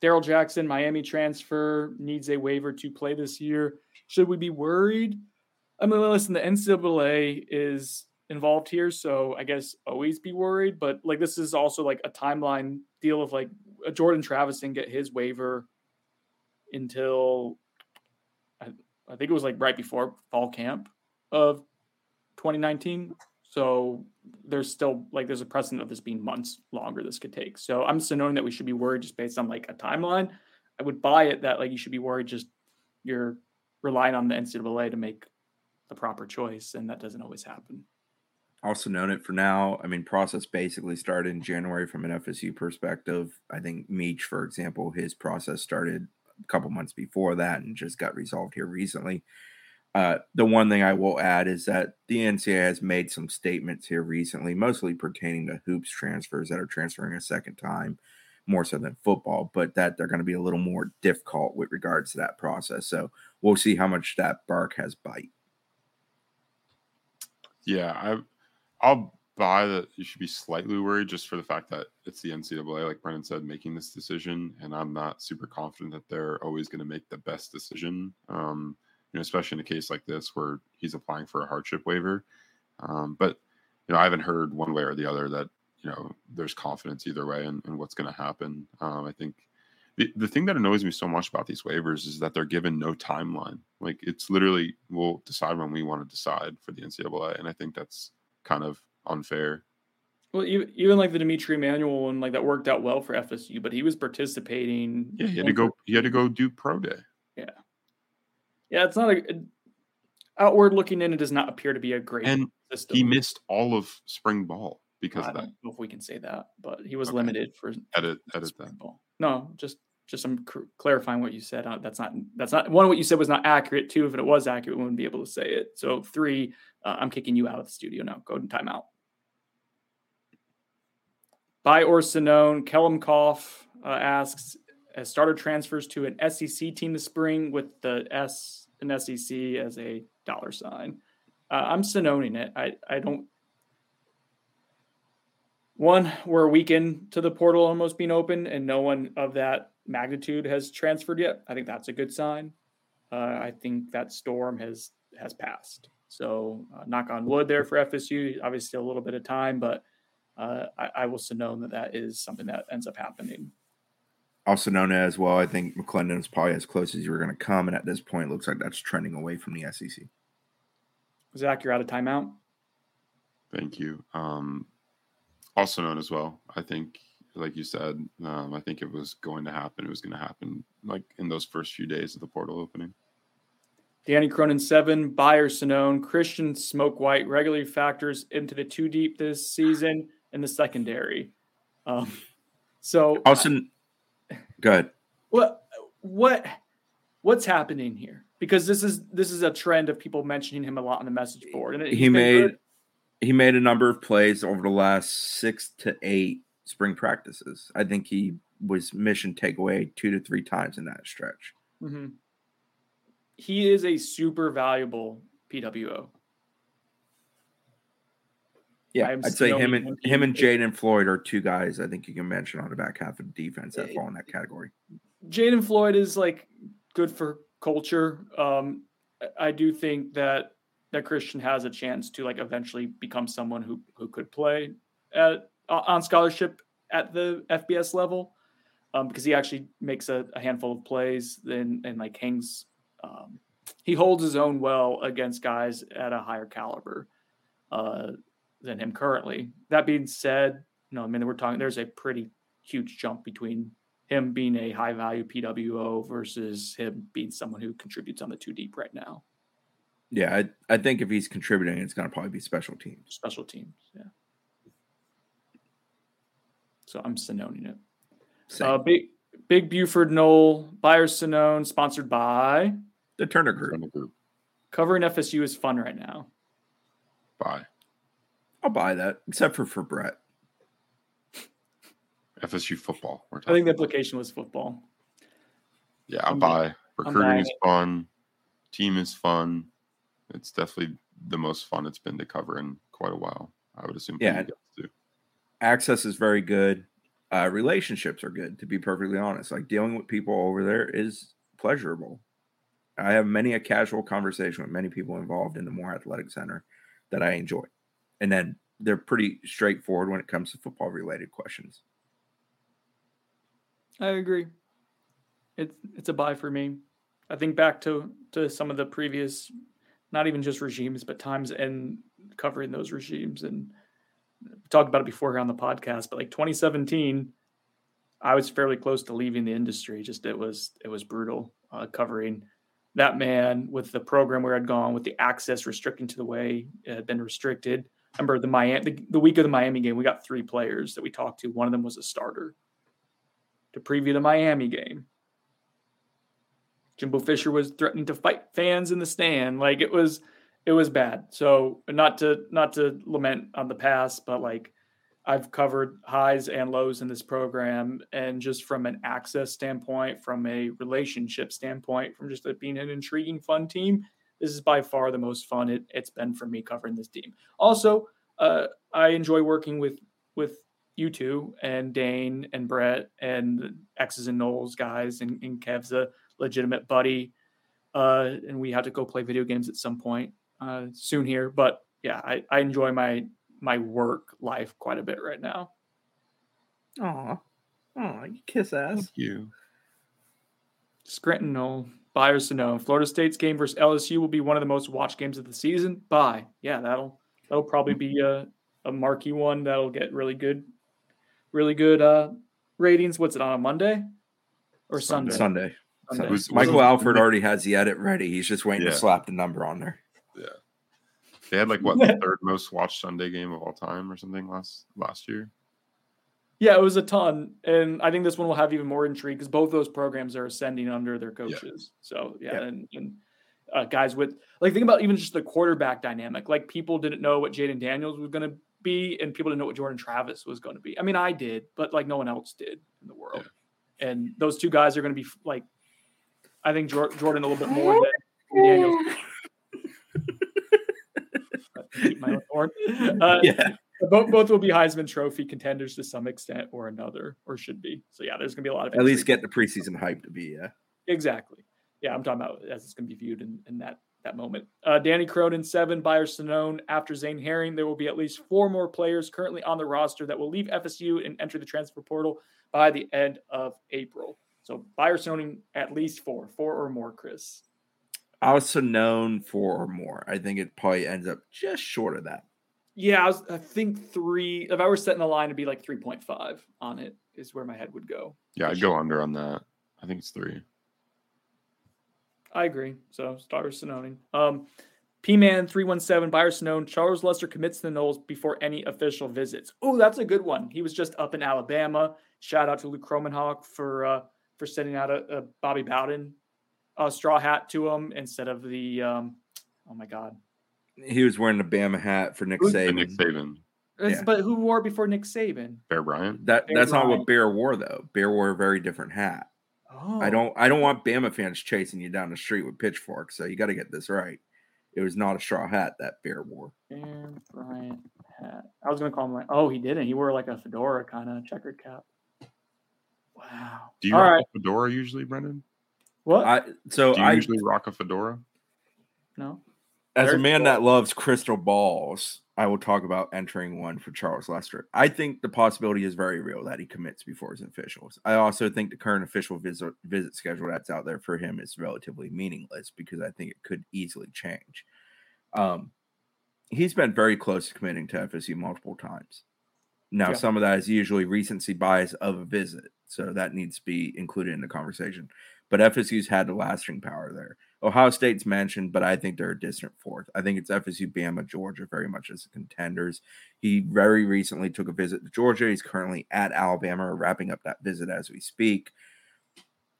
Darrell Jackson, Miami transfer, needs a waiver to play this year. Should we be worried? I mean, listen, the NCAA is involved here, so I guess always be worried. But like, this is also like a timeline deal of like Jordan Travis didn't get his waiver until I think it was like right before fall camp of 2019. So there's still like there's a precedent of this being months longer this could take. So I'm just knowing that we should be worried just based on like a timeline. I would buy it that like you should be worried just you're relying on the NCAA to make the proper choice, and that doesn't always happen. Also known it for now. I mean, process basically started in January from an FSU perspective. I think Meach, for example, his process started a couple months before that and just got resolved here recently. Uh, the one thing I will add is that the NCAA has made some statements here recently, mostly pertaining to hoops transfers that are transferring a second time, more so than football, but that they're going to be a little more difficult with regards to that process. So we'll see how much that bark has bite. Yeah, I, I'll buy that you should be slightly worried just for the fact that it's the NCAA, like Brennan said, making this decision, and I'm not super confident that they're always going to make the best decision. Um, know, especially in a case like this where he's applying for a hardship waiver. Um, but you know, I haven't heard one way or the other that you know there's confidence either way in, in what's going to happen. Um, I think the, the thing that annoys me so much about these waivers is that they're given no timeline. Like it's literally we'll decide when we want to decide for the NCAA, and I think that's kind of unfair. Well, even, even like the D'Mitri Emmanuel one, like that worked out well for FSU, but he was participating. Yeah, he had to go. He had to go do pro day. Yeah. It's not a outward looking in. It does not appear to be a great and system. He missed all of spring ball because I of that. if we can say that, but he was okay. limited for edit edit that. Ball. No, just just I'm clarifying what you said. Uh, that's not that's not one. What you said was not accurate. Two, if it was accurate, we wouldn't be able to say it. So three, uh, I'm kicking you out of the studio now. Go and timeout. By or Sonnone, Kellum Koff uh, asks, as starter transfers to an SEC team this spring with the S and SEC as a dollar sign. Uh, I'm Sonnoning it. I, I don't. One, we're a week into the portal almost being open, and no one of that magnitude has transferred yet. I think that's a good sign. Uh, I think that storm has has passed. So uh, knock on wood there for FSU. Obviously, a little bit of time, but uh, I, I, will know that that is something that ends up happening. Also known as well, I think McLendon is probably as close as you were going to come, and at this point, looks like that's trending away from the SEC. Zach, you're out of timeout. Thank you. Um, also known as well, I think, like you said, um, I think it was going to happen. It was going to happen like in those first few days of the portal opening. Danny Cronin seven, Buyer Sonnone, Christian Smoke White regularly factors into the two deep this season in the secondary. Um, so Austin, go ahead. What what what's happening here? Because this is this is a trend of people mentioning him a lot on the message board, and he made good. he made a number of plays over the last six to eight spring practices. I think he was mission takeaway two to three times in that stretch. Mm-hmm. He is a super valuable PWO. Yeah, I'd say him and him and Jaden Floyd are two guys I think you can mention on the back half of the defense that fall in that category. Jaden Floyd is like good for culture. Um, I do think that that Christian has a chance to like eventually become someone who who could play at on scholarship at the FBS level um, because he actually makes a, a handful of plays and and like hangs. Um, he holds his own well against guys at a higher caliber. Uh, than him currently. That being said, you know, I mean, we're talking. There's a pretty huge jump between him being a high value PWO versus him being someone who contributes on the two deep right now. Yeah, I, I think if he's contributing, it's going to probably be special teams. Special teams, yeah. So I'm Sonnoning it. Uh, big Big Buford Knoll Buyer Sonnone, sponsored by the Turner Group. Turner Group. Covering FSU is fun right now. Bye. I'll buy that, except for for Brett. FSU football. I think the application was football. Yeah, I'll buy. Recruiting is fun. Team is fun. It's definitely the most fun it's been to cover in quite a while. I would assume. Yeah. Access is very good. Uh, relationships are good. To be perfectly honest, like dealing with people over there is pleasurable. I have many a casual conversation with many people involved in the Moore Athletic Center that I enjoy and then they're pretty straightforward when it comes to football related questions. I agree. It's it's a buy for me. I think back to to some of the previous, not even just regimes, but times and covering those regimes, and talked about it before here on the podcast. But like 2017, I was fairly close to leaving the industry. Just it was it was brutal uh, covering that man with the program where I'd gone, with the access restricting to the way it had been restricted remember the Miami the, the, week of the Miami game, we got three players that we talked to. One of them was a starter to preview the Miami game. Jimbo Fisher was threatening to fight fans in the stand. Like it was it was bad. So not to not to lament on the past, but like I've covered highs and lows in this program. And just from an access standpoint, from a relationship standpoint, from just it being an intriguing, fun team, this is by far the most fun it, has been for me covering this team. Also, uh, I enjoy working with with you two and Dane and Brett and X's and Noles guys and, and Kev's a legitimate buddy. Uh, and we have to go play video games at some point uh, soon here. But yeah, I, I enjoy my my work life quite a bit right now. Aw. Aw, you kiss ass. Thank you. Scranton Knoll. Buyers to know. Florida State's game versus LSU will be one of the most watched games of the season. Bye. Yeah, that'll that'll probably be a, a marquee one that'll get really good, really good uh ratings. What's it on a Monday or Sunday? Sunday. Sunday. Who's- Michael who's- Alfred already has the edit ready. He's just waiting Yeah. to slap the number on there. Yeah, they had like what the [laughs] third most watched Sunday game of all time or something last last year. Yeah, it was a ton, and I think this one will have even more intrigue because both those programs are ascending under their coaches. So yeah, Yep. and, and uh, guys with like think about even just the quarterback dynamic. Like people didn't know what Jayden Daniels was going to be, and people didn't know what Jordan Travis was going to be. I mean, I did, but like no one else did in the world. And those two guys are going to be like, I think Jor- Jordan a little bit more than Daniels. [laughs] My own horn. [laughs] Uh, Yeah. Both both will be Heisman Trophy contenders to some extent or another, or should be. So yeah, there's gonna be a lot of At least get the preseason hype to be. Yeah. exactly. Yeah, I'm talking about as it's gonna be viewed in, in that that moment. Uh, Danny Cronin seven, Byers Sonnone after Zane Herring. There will be at least four more players currently on the roster that will leave FSU and enter the transfer portal by the end of April. So Byers Sonnone at least four, four or more. Chris. Also known for or more. I think it probably ends up just short of that. Yeah, I, was, I think three. If I were setting the line, it'd be like three point five on it. Is where my head would go. Yeah, I'd go under on that. I think it's three. I agree. So Star Sonnone. Um, P Man three one seven Buyer Sonnone. Charles Lester commits to the Noles before any official visits. Oh, that's a good one. He was just up in Alabama. Shout out to Luke Kromenhoek for uh, for sending out a, a Bobby Bowden uh, straw hat to him instead of the um, oh my god. He was wearing a Bama hat for Nick Who's- Saban. Nick Saban, Yeah. But who wore it before Nick Saban? Bear Bryant. That Bear that's not what Bear wore though. Bear wore a very different hat. Oh, I don't I don't want Bama fans chasing you down the street with pitchforks. So you got to get this right. It was not a straw hat that Bear wore. Bear Bryant hat. I was gonna call him like, oh, he didn't. He wore like a fedora kind of checkered cap. Wow. Do you All rock right. a fedora usually, Brendan? What? I so Do you I usually rock a fedora? no. As a man that loves crystal balls, I will talk about entering one for Charles Lester. I think the possibility is very real that he commits before his officials. I also think the current official visit visit schedule that's out there for him is relatively meaningless because I think it could easily change. Um, he's been very close to committing to FSU multiple times. Now, Yeah. some of that is usually recency bias of a visit, so that needs to be included in the conversation. But FSU's had the lasting power there. Ohio State's mentioned, but I think they're a distant fourth. I think it's FSU, Bama, Georgia, very much as contenders. He very recently took a visit to Georgia. He's currently at Alabama, wrapping up that visit as we speak.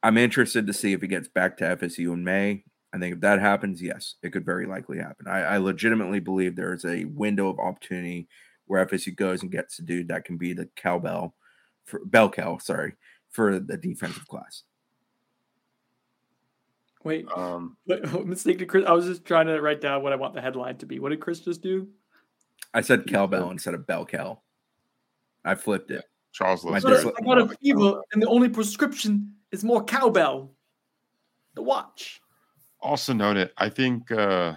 I'm interested to see if he gets back to FSU in May. I think if that happens, yes, it could very likely happen. I, I legitimately believe there is a window of opportunity where FSU goes and gets a dude that can be the cowbell for bell cow, sorry, for the defensive class. Wait, Um, [laughs] what, [laughs] mistake did Chris? I was just trying to write down what I want the headline to be. What did Chris just do? I said cowbell instead of bell cow. I flipped it. Charles My Lester. dis- I got a fever, and the only prescription is more cowbell. The watch. Also noted, I think uh,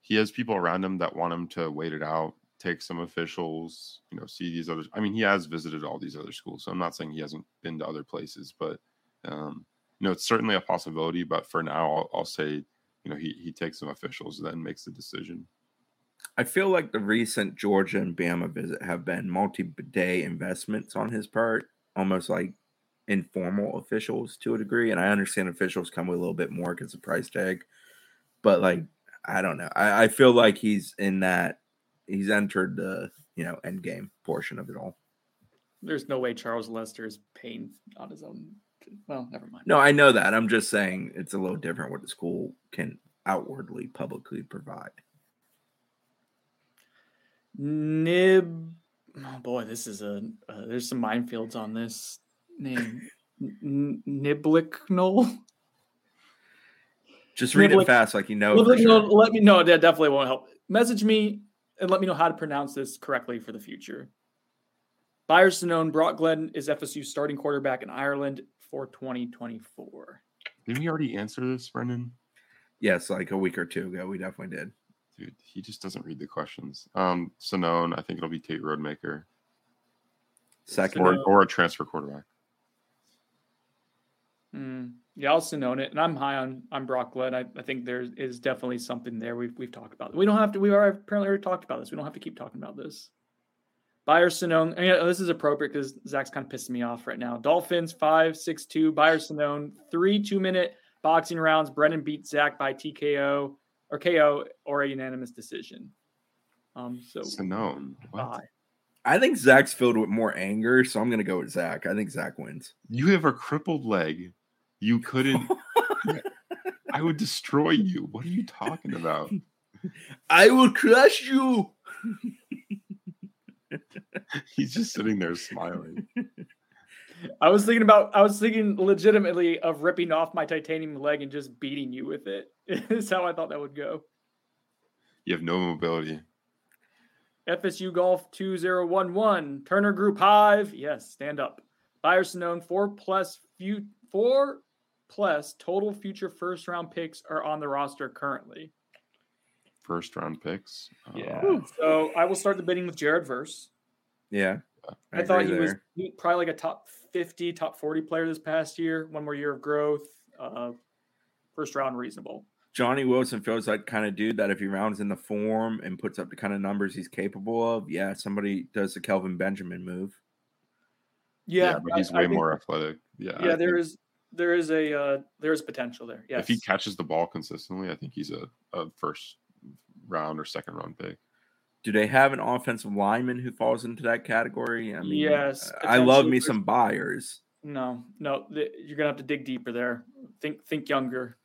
he has people around him that want him to wait it out, take some officials, you know, see these other. I mean, he has visited all these other schools, so I'm not saying he hasn't been to other places, but um, you know, it's certainly a possibility. But for now, I'll, I'll say, you know, he he takes some officials, then makes the decision. I feel like the recent Georgia and Bama visit have been multi-day investments on his part, almost like informal officials to a degree. And I understand officials come with a little bit more because of price tag, but like I don't know. I, I feel like he's in that he's entered the you know end game portion of it all. There's no way Charles Lester is paying on his own. Well, never mind. No, I know that. I'm just saying it's a little different what the school can outwardly publicly provide. Nib. Oh boy, this is a. Uh, there's some minefields on this name. N- Niblicknol. Just read Niblick- it fast, like you know. Niblicknol. sure. Let me know. That definitely won't help. Message me and let me know how to pronounce this correctly for the future. Byers Sonnone Brock Glenn is FSU starting quarterback in Ireland for 2024. Didn't we already answer this, Brendan? Yes, like a week or two ago, we definitely did. Dude, he just doesn't read the questions. Um, Sonnone, I think it'll be Tate Rodemaker Second, or, or a transfer quarterback. Mm, Yeah, I'll own it, and I'm high on on Brock Glenn. I, I think there is definitely something there. We've we've talked about. It. We don't have to. We are apparently already talked about this. We don't have to keep talking about this. Bayer Sonnone. And, yeah, this is appropriate because Zach's kind of pissing me off right now. Dolphins five six two. Bayer Sonnone three two minute boxing rounds. Brennan beat Zach by TKO or KO or a unanimous decision. Um, so Sonnone. I think Zach's filled with more anger, so I'm gonna go with Zach. I think Zach wins. You have a crippled leg. You couldn't. [laughs] I would destroy you. What are you talking about? [laughs] I will crush you. [laughs] [laughs] He's just sitting there smiling. [laughs] I was thinking about I was thinking legitimately of ripping off my titanium leg and just beating you with it. [laughs] Is how I thought that would go. You have no mobility. FSU Golf 2011. Turner Group Hive. Yes, stand up. Buyers known four plus few four plus total future first round picks are on the roster currently. First round picks. Yeah. Uh, so I will start the bidding with Jared Verse. Yeah. I, I thought he there. was probably like a top 50, top 40 player this past year. One more year of growth. Uh, first round reasonable. Johnny Wilson feels like kind of dude that if he rounds in the form and puts up the kind of numbers he's capable of, yeah, somebody does the Kelvin Benjamin move. Yeah, yeah but he's I, way I more athletic. Yeah, yeah, there is there is a uh, there is potential there. Yes. If he catches the ball consistently, I think he's a, a first round or second round pick. Do they have an offensive lineman who falls into that category? I mean, yes. I love me some buyers. No, no, you're gonna have to dig deeper there. Think think younger.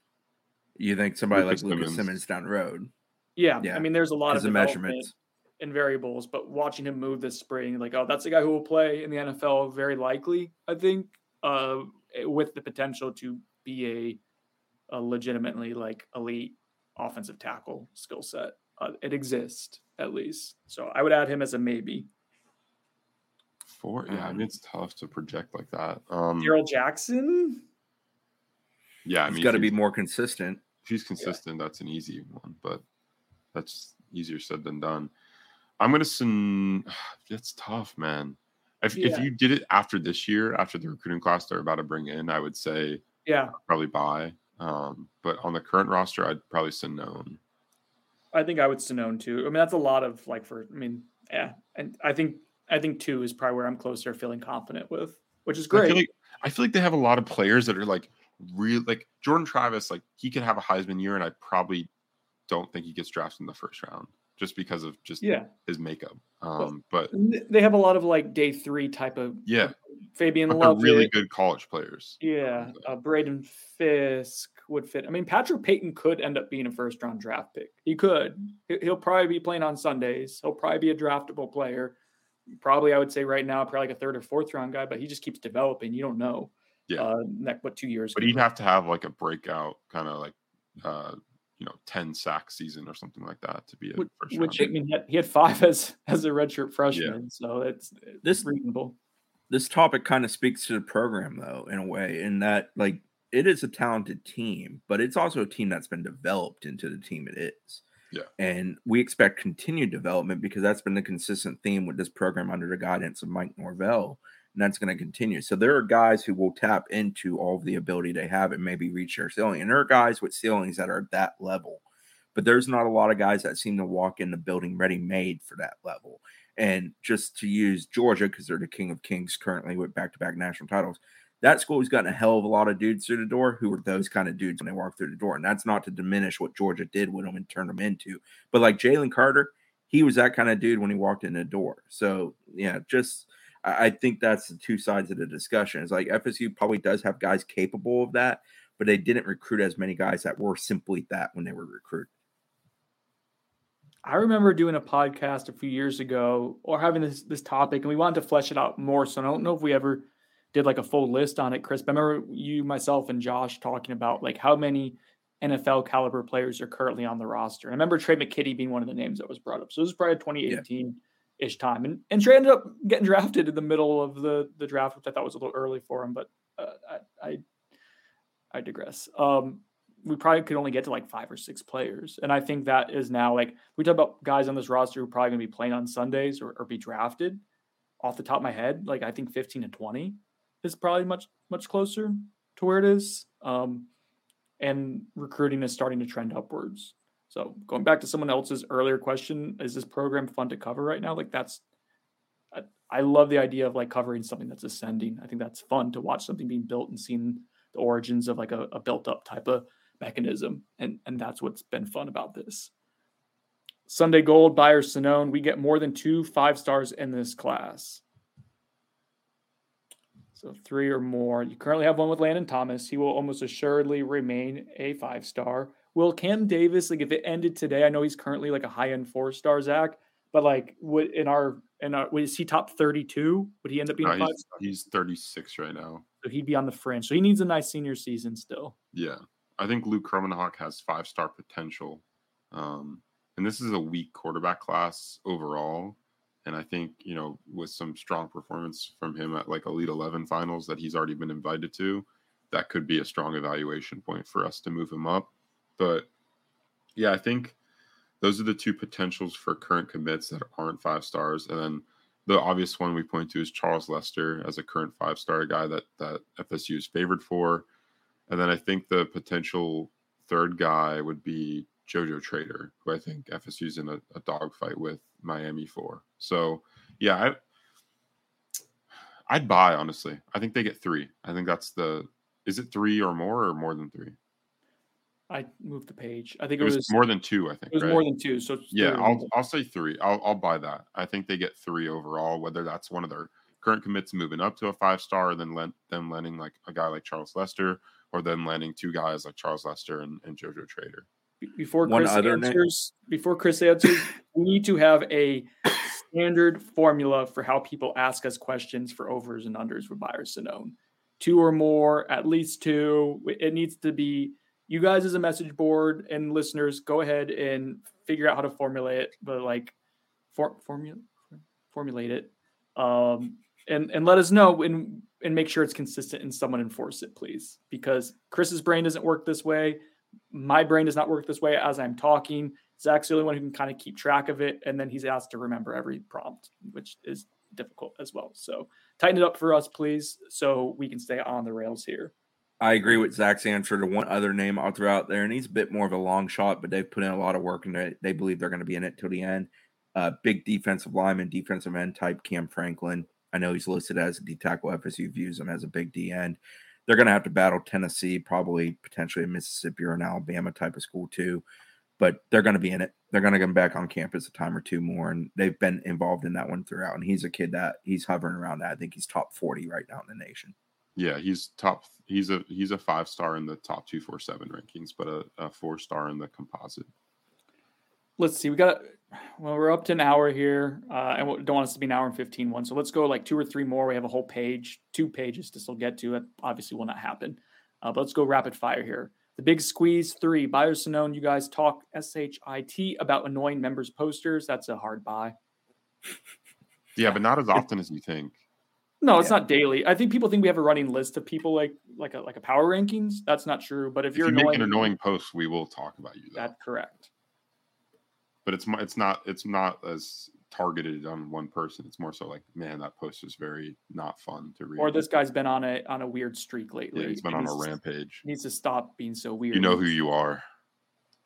You think somebody Lucas like Lucas Simmons. Simmons down the road? Yeah, yeah. I mean, there's a lot of measurements and variables, but watching him move this spring, like, oh, that's a guy who will play in the NFL very likely. I think, uh, with the potential to be a, a legitimately like elite offensive tackle skill set. Uh, it exists at least, so I would add him as a maybe. Four, yeah, I mean it's tough to project like that. Um, Darrell Jackson. Yeah, I mean, he's got to be more consistent. If he's consistent, yeah. that's an easy one, but that's easier said than done. I'm gonna send. [sighs] That's tough, man. If yeah. if you did it after this year, after the recruiting class they're about to bring in, I would say yeah, probably buy. Um, but on the current roster, I'd probably Sonnone. I think I would Sonnone too. I mean, that's a lot of like for. I mean, yeah, and I think I think two is probably where I'm closer, feeling confident with, which is great. I feel like, I feel like they have a lot of players that are like real like Jordan Travis, like he could have a Heisman year, and I probably don't think he gets drafted in the first round just because of just yeah his makeup. Um, but they have a lot of like day three type of yeah. Fabien Lovett, really good college players. Yeah, uh, Braden Fiske would fit. I mean, Patrick Payton could end up being a first round draft pick. He could. He'll probably be playing on Sundays. He'll probably be a draftable player. Probably, I would say right now, probably like a third or fourth round guy, but he just keeps developing. You don't know yeah. Uh, next what two years. But he'd have to have like a breakout kind of like uh you know 10 sack season or something like that to be a which, first which I mean he had five as as a redshirt freshman, yeah. so it's, it's this reasonable. This topic kind of speaks to the program though, in a way, in that like it is a talented team, but it's also a team that's been developed into the team it is. Yeah. And we expect continued development because that's been the consistent theme with this program under the guidance of Mike Norvell and that's going to continue. So there are guys who will tap into all the ability they have and maybe reach their ceiling. And there are guys with ceilings that are at that level. But there's not a lot of guys that seem to walk in the building ready made for that level. And just to use Georgia, because they're the king of kings currently with back to back national titles, that school has gotten a hell of a lot of dudes through the door who are those kind of dudes when they walk through the door. And that's not to diminish what Georgia did with them and turned them into. But like Jalen Carter, he was that kind of dude when he walked in the door. So yeah, just I, think that's the two sides of the discussion. It's like FSU probably does have guys capable of that, but they didn't recruit as many guys that were simply that when they were recruited. I remember doing a podcast a few years ago or having this this topic, and we wanted to flesh it out more. So I don't know if we ever did like a full list on it, Chris. But I remember you, myself, and Josh talking about like how many NFL caliber players are currently on the roster. And I remember Trey McKitty being one of the names that was brought up. So this was probably 2018. Yeah ish time. And and Tre ended up getting [laughs] drafted in the middle of the the draft, which I thought was a little early for him, but uh, I, I I digress. Um, we probably could only get to like five or six players, and I think that is now like we talk about guys on this roster who are probably going to be playing on Sundays or, or be drafted. Off the top of my head, like I think fifteen to twenty is probably much much closer to where it is. Um, and recruiting is starting to trend upwards. So going back to someone else's earlier question, is this program fun to cover right now? Like that's, I, I love the idea of like covering something that's ascending. I think that's fun to watch something being built and seeing the origins of like a, a built up type of mechanism. And, and that's what's been fun about this. Sunday Gold, Buyer Sonnone, we get more than two five stars in this class. So three or more. You currently have one with Landon Thomas. He will almost assuredly remain a five star. Will Cam Davis, like if it ended today, I know he's currently like a high end four star, Zach, but like would in our in our was he top 32? Would he end up being No, he's, he's 36 right now. So he'd be on the fringe. So he needs a nice senior season still. Yeah. I think Luke Kromenhoek has five star potential. Um, and this is a weak quarterback class overall. And I think, you know, with some strong performance from him at like Elite 11 finals that he's already been invited to, that could be a strong evaluation point for us to move him up. But yeah, I think those are the two potentials for current commits that aren't five stars. And then the obvious one we point to is Charles Lester as a current five star guy that that FSU is favored for. And then I think the potential third guy would be Jojo Trader, who I think FSU's in a, a dogfight with Miami for. So yeah, I I'd buy honestly. I think they get three. I think that's the is it three or more or more than three? I moved the page. I think It was, more than two, I think. it was right? more than two. So Yeah, three. I'll I'll say three. I'll I'll buy that. I think they get three overall. Whether that's one of their current commits moving up to a five star, and then let them landing like a guy like Charles Lester, or then landing two guys like Charles Lester and, and Jojo Trader. Be- before One Chris other na- answers, before Chris answers, we need to have a standard formula for how people ask us questions for overs and unders for buyers to know. Two or more, at least two. It needs to be you guys as a message board and listeners. Go ahead and figure out how to formulate it, but like for, formula formulate it, um, and and let us know and and make sure it's consistent and someone enforce it, please, because Chris's brain doesn't work this way my brain does not work this way as I'm talking. Zach's the only one who can kind of keep track of it, and then he's asked to remember every prompt, which is difficult as well. So tighten it up for us, please, so we can stay on the rails here. I agree with Zach's answer to one other name I'll throw out there, and he's a bit more of a long shot, but they've put in a lot of work and they, they believe they're going to be in it till the end. Uh, big defensive lineman, defensive end type Cam Franklin. I know he's listed as a D tackle. FSU views him as a big D end. They're going to have to battle Tennessee, probably potentially a Mississippi or an Alabama type of school too, but they're going to be in it. They're going to come back on campus a time or two more, and they've been involved in that one throughout. And he's a kid that he's hovering around that. I think he's top forty right now in the nation. Yeah, he's top. He's a he's a five star in the top two four seven rankings, but a, a four star in the composite. Let's see. We got well, we're up to an hour here, uh, and we don't want us to be an hour and 15 one. So let's go like two or three more. We have a whole page, two pages to still get to. That obviously will not happen. Uh, but let's go rapid fire here. The big squeeze three. Buyers Sonnone, you guys talk shit about annoying members posters. That's a hard buy. Yeah, but not as often as you think. No, it's Yeah. not daily. I think people think we have a running list of people like like a like a power rankings. That's not true. But if If you're you make annoying, an annoying post, we will talk about you. Though. that's correct. but it's it's not it's not as targeted on one person. It's more so like, man, that post is very not fun to read. Or this guy's been on a on a weird streak lately. yeah, he's been He on a needs to- rampage. Needs to stop being so weird. You know who you are.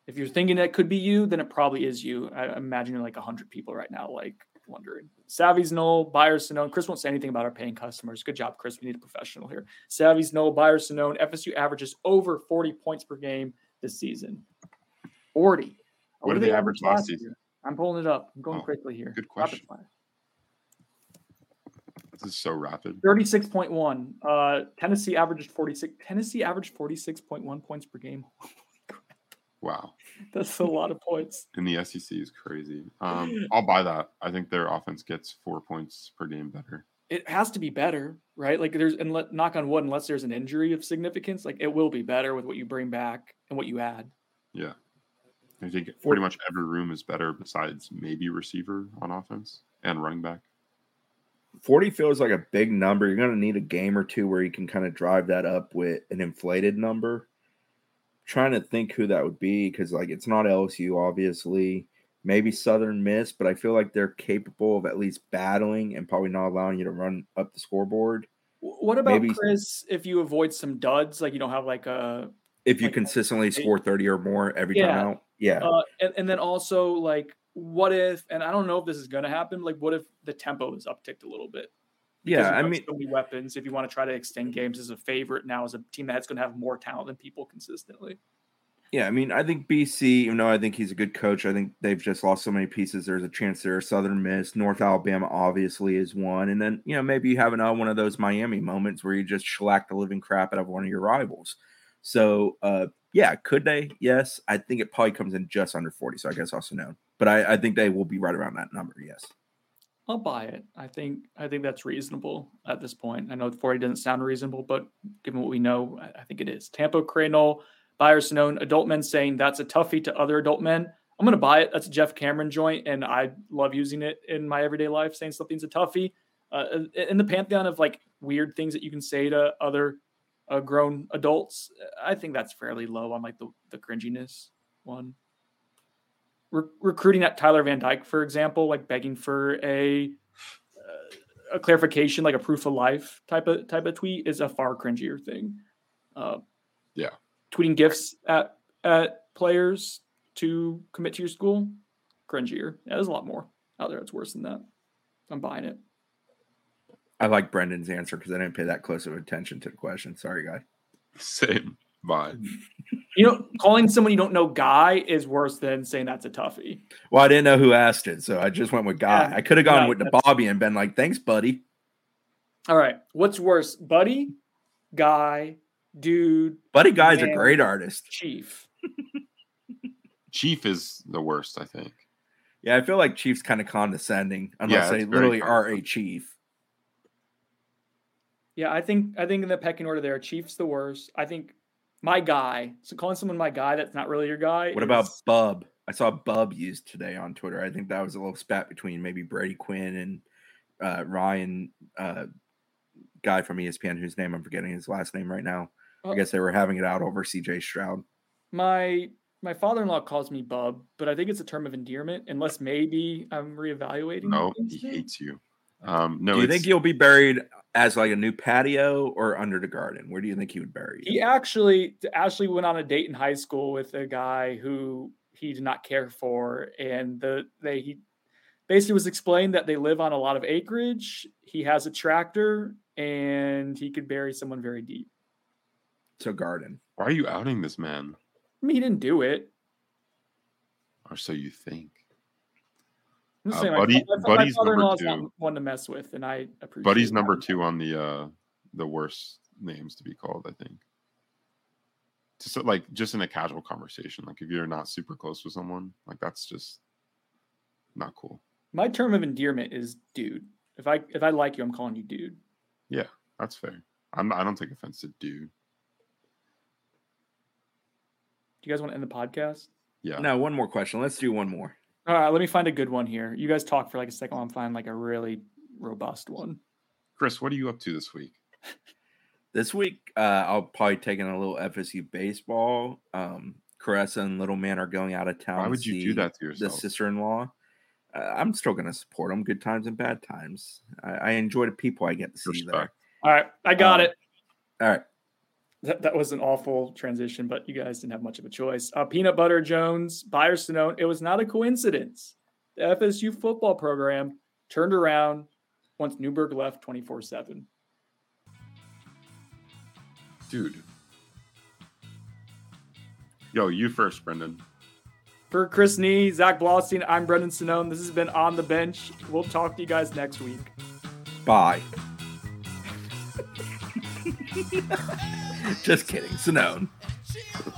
If you're thinking that could be you, then it probably is you. I imagine you're like hundred people right now, like wondering. Savvy's Knoll, Buyers Sonnone. Chris won't say anything about our paying customers. Good job, Chris. We need a professional here. Savvy's Knoll, Buyers Sonnone. FSU averages over 40 points per game this season. 40. What did they average last season? I'm pulling it up. I'm going Oh, quickly here. good question. This is so rapid. 36.1. Uh, Tennessee averages 46. Tennessee averaged 46.1 points per game. [laughs] Wow. [laughs] That's a lot of points. And the SEC is crazy. Um, [laughs] I'll buy that. I think their offense gets four points per game better. It has to be better, right? Like there's and let, knock on wood, unless there's an injury of significance, like it will be better with what you bring back and what you add. Yeah. I think pretty much every room is better besides maybe receiver on offense and running back. 40 feels like a big number. You're going to need a game or two where you can kind of drive that up with an inflated number. Trying to think who that would be because, like, it's not LSU, obviously. Maybe Southern Miss, but I feel like they're capable of at least battling and probably not allowing you to run up the scoreboard. What about maybe, Chris? If you avoid some duds, like you don't have like a if you like, consistently score thirty or more every yeah, time out, yeah. Uh, and, and then also like, what if? And I don't know if this is going to happen. Like, what if the tempo is upticked a little bit? Yeah, I mean, so many weapons. If you want to try to extend games as a favorite now, as a team that's going to have more talent than people consistently. Yeah, I mean, I think BC, even though I think he's a good coach, I think they've just lost so many pieces. There's a chance there. Are southern Miss, North Alabama obviously is one. And then, you know, maybe you have another one of those Miami moments where you just shellac the living crap out of one of your rivals. So, uh, yeah, could they? Yes. I think it probably comes in just under 40. So I guess also no. But I, I think they will be right around that number. Yes. I'll buy it. I think I think that's reasonable at this point. I know 40 doesn't sound reasonable, but given what we know, I, I think it is. Tampa Cranol Buyer Sonnone adult men saying that's a toughie to other adult men. I'm to buy it. That's a Jeff Cameron joint, and I love using it in my everyday life, saying something's a toughie. Uh, in the pantheon of like weird things that you can say to other uh, grown adults, I think that's fairly low on like the, the cringiness one. Re- recruiting at Tyler Van Dyke, for example, like begging for a uh, a clarification, like a proof of life type of type of tweet, is a far cringier thing. Uh, yeah, tweeting gifts at at players to commit to your school, cringier. Yeah, there's a lot more out there that's worse than that. I'm buying it. I like Brendan's answer because I didn't pay that close of attention to the question. Sorry, guy. Same. Bye. You know, calling someone you don't know guy is worse than saying that's a toughie. Well, I didn't know who asked it, so I just went with guy. Yeah, I could have gone with the Bobby and been like, "Thanks, buddy." All right, what's worse, buddy, guy, dude. Buddy Guy's a great artist. Chief. Chief is the worst, I think. Yeah, I feel like Chief's kind of condescending unless yeah, they literally are a chief. Yeah, I think I think in the pecking order there, Chief's the worst. I think my guy. So calling someone my guy that's not really your guy. What is... about Bub? I saw Bub used today on Twitter. I think that was a little spat between maybe Brady Quinn and uh, Ryan, uh, guy from ESPN whose name I'm forgetting his last name right now. I guess they were having it out over CJ Stroud. My my father-in-law calls me Bub, but I think it's a term of endearment. Unless maybe I'm reevaluating. No, he hates you. Um, no, do you think he'll be buried as like a new patio or under the garden? Where do you think he would bury you? He actually actually went on a date in high school with a guy who he did not care for, and the they he basically was explained that they live on a lot of acreage. He has a tractor, and he could bury someone very deep to garden. Why are you outing this man? I mean, he didn't do it. Or so you think. I'm uh, Buddy, my, Buddy's my number two. one to mess with, and I appreciate. Buddy's number two on the uh the worst names to be called. I think. Just like just in a casual conversation, like if you're not super close with someone, like that's just not cool. My term of endearment is dude. If I if I like you, I'm calling you dude. Yeah, that's fair. I'm I don't take offense to dude. Do you guys want to end the podcast? Yeah. No, one more question. Let's do one more. All right, let me find a good one here. You guys talk for like a second while I'm finding like a really robust one. Chris, what are you up to this week? [laughs] this week, uh, I'll probably take in a little FSU baseball. Um, Caressa and Little Man are going out of town. Why would you do that to yourself? The sister-in-law. Uh, I'm still going to support them. Good times and bad times. I, I, enjoy the people I get to see Respect. there. All right, I got um, it. All right that, that was an awful transition, but you guys didn't have much of a choice. Uh, Peanut Butter Jones, Buyer Sonnone. It was not a coincidence. The FSU football program turned around once Newberg left 24 7. Dude. Yo, you first, Brendan. For Chris Nee, Zach Blostein, I'm Brendan Sonnone. This has been On the Bench. We'll talk to you guys next week. Bye. [laughs] Just kidding. Sonnone. [laughs]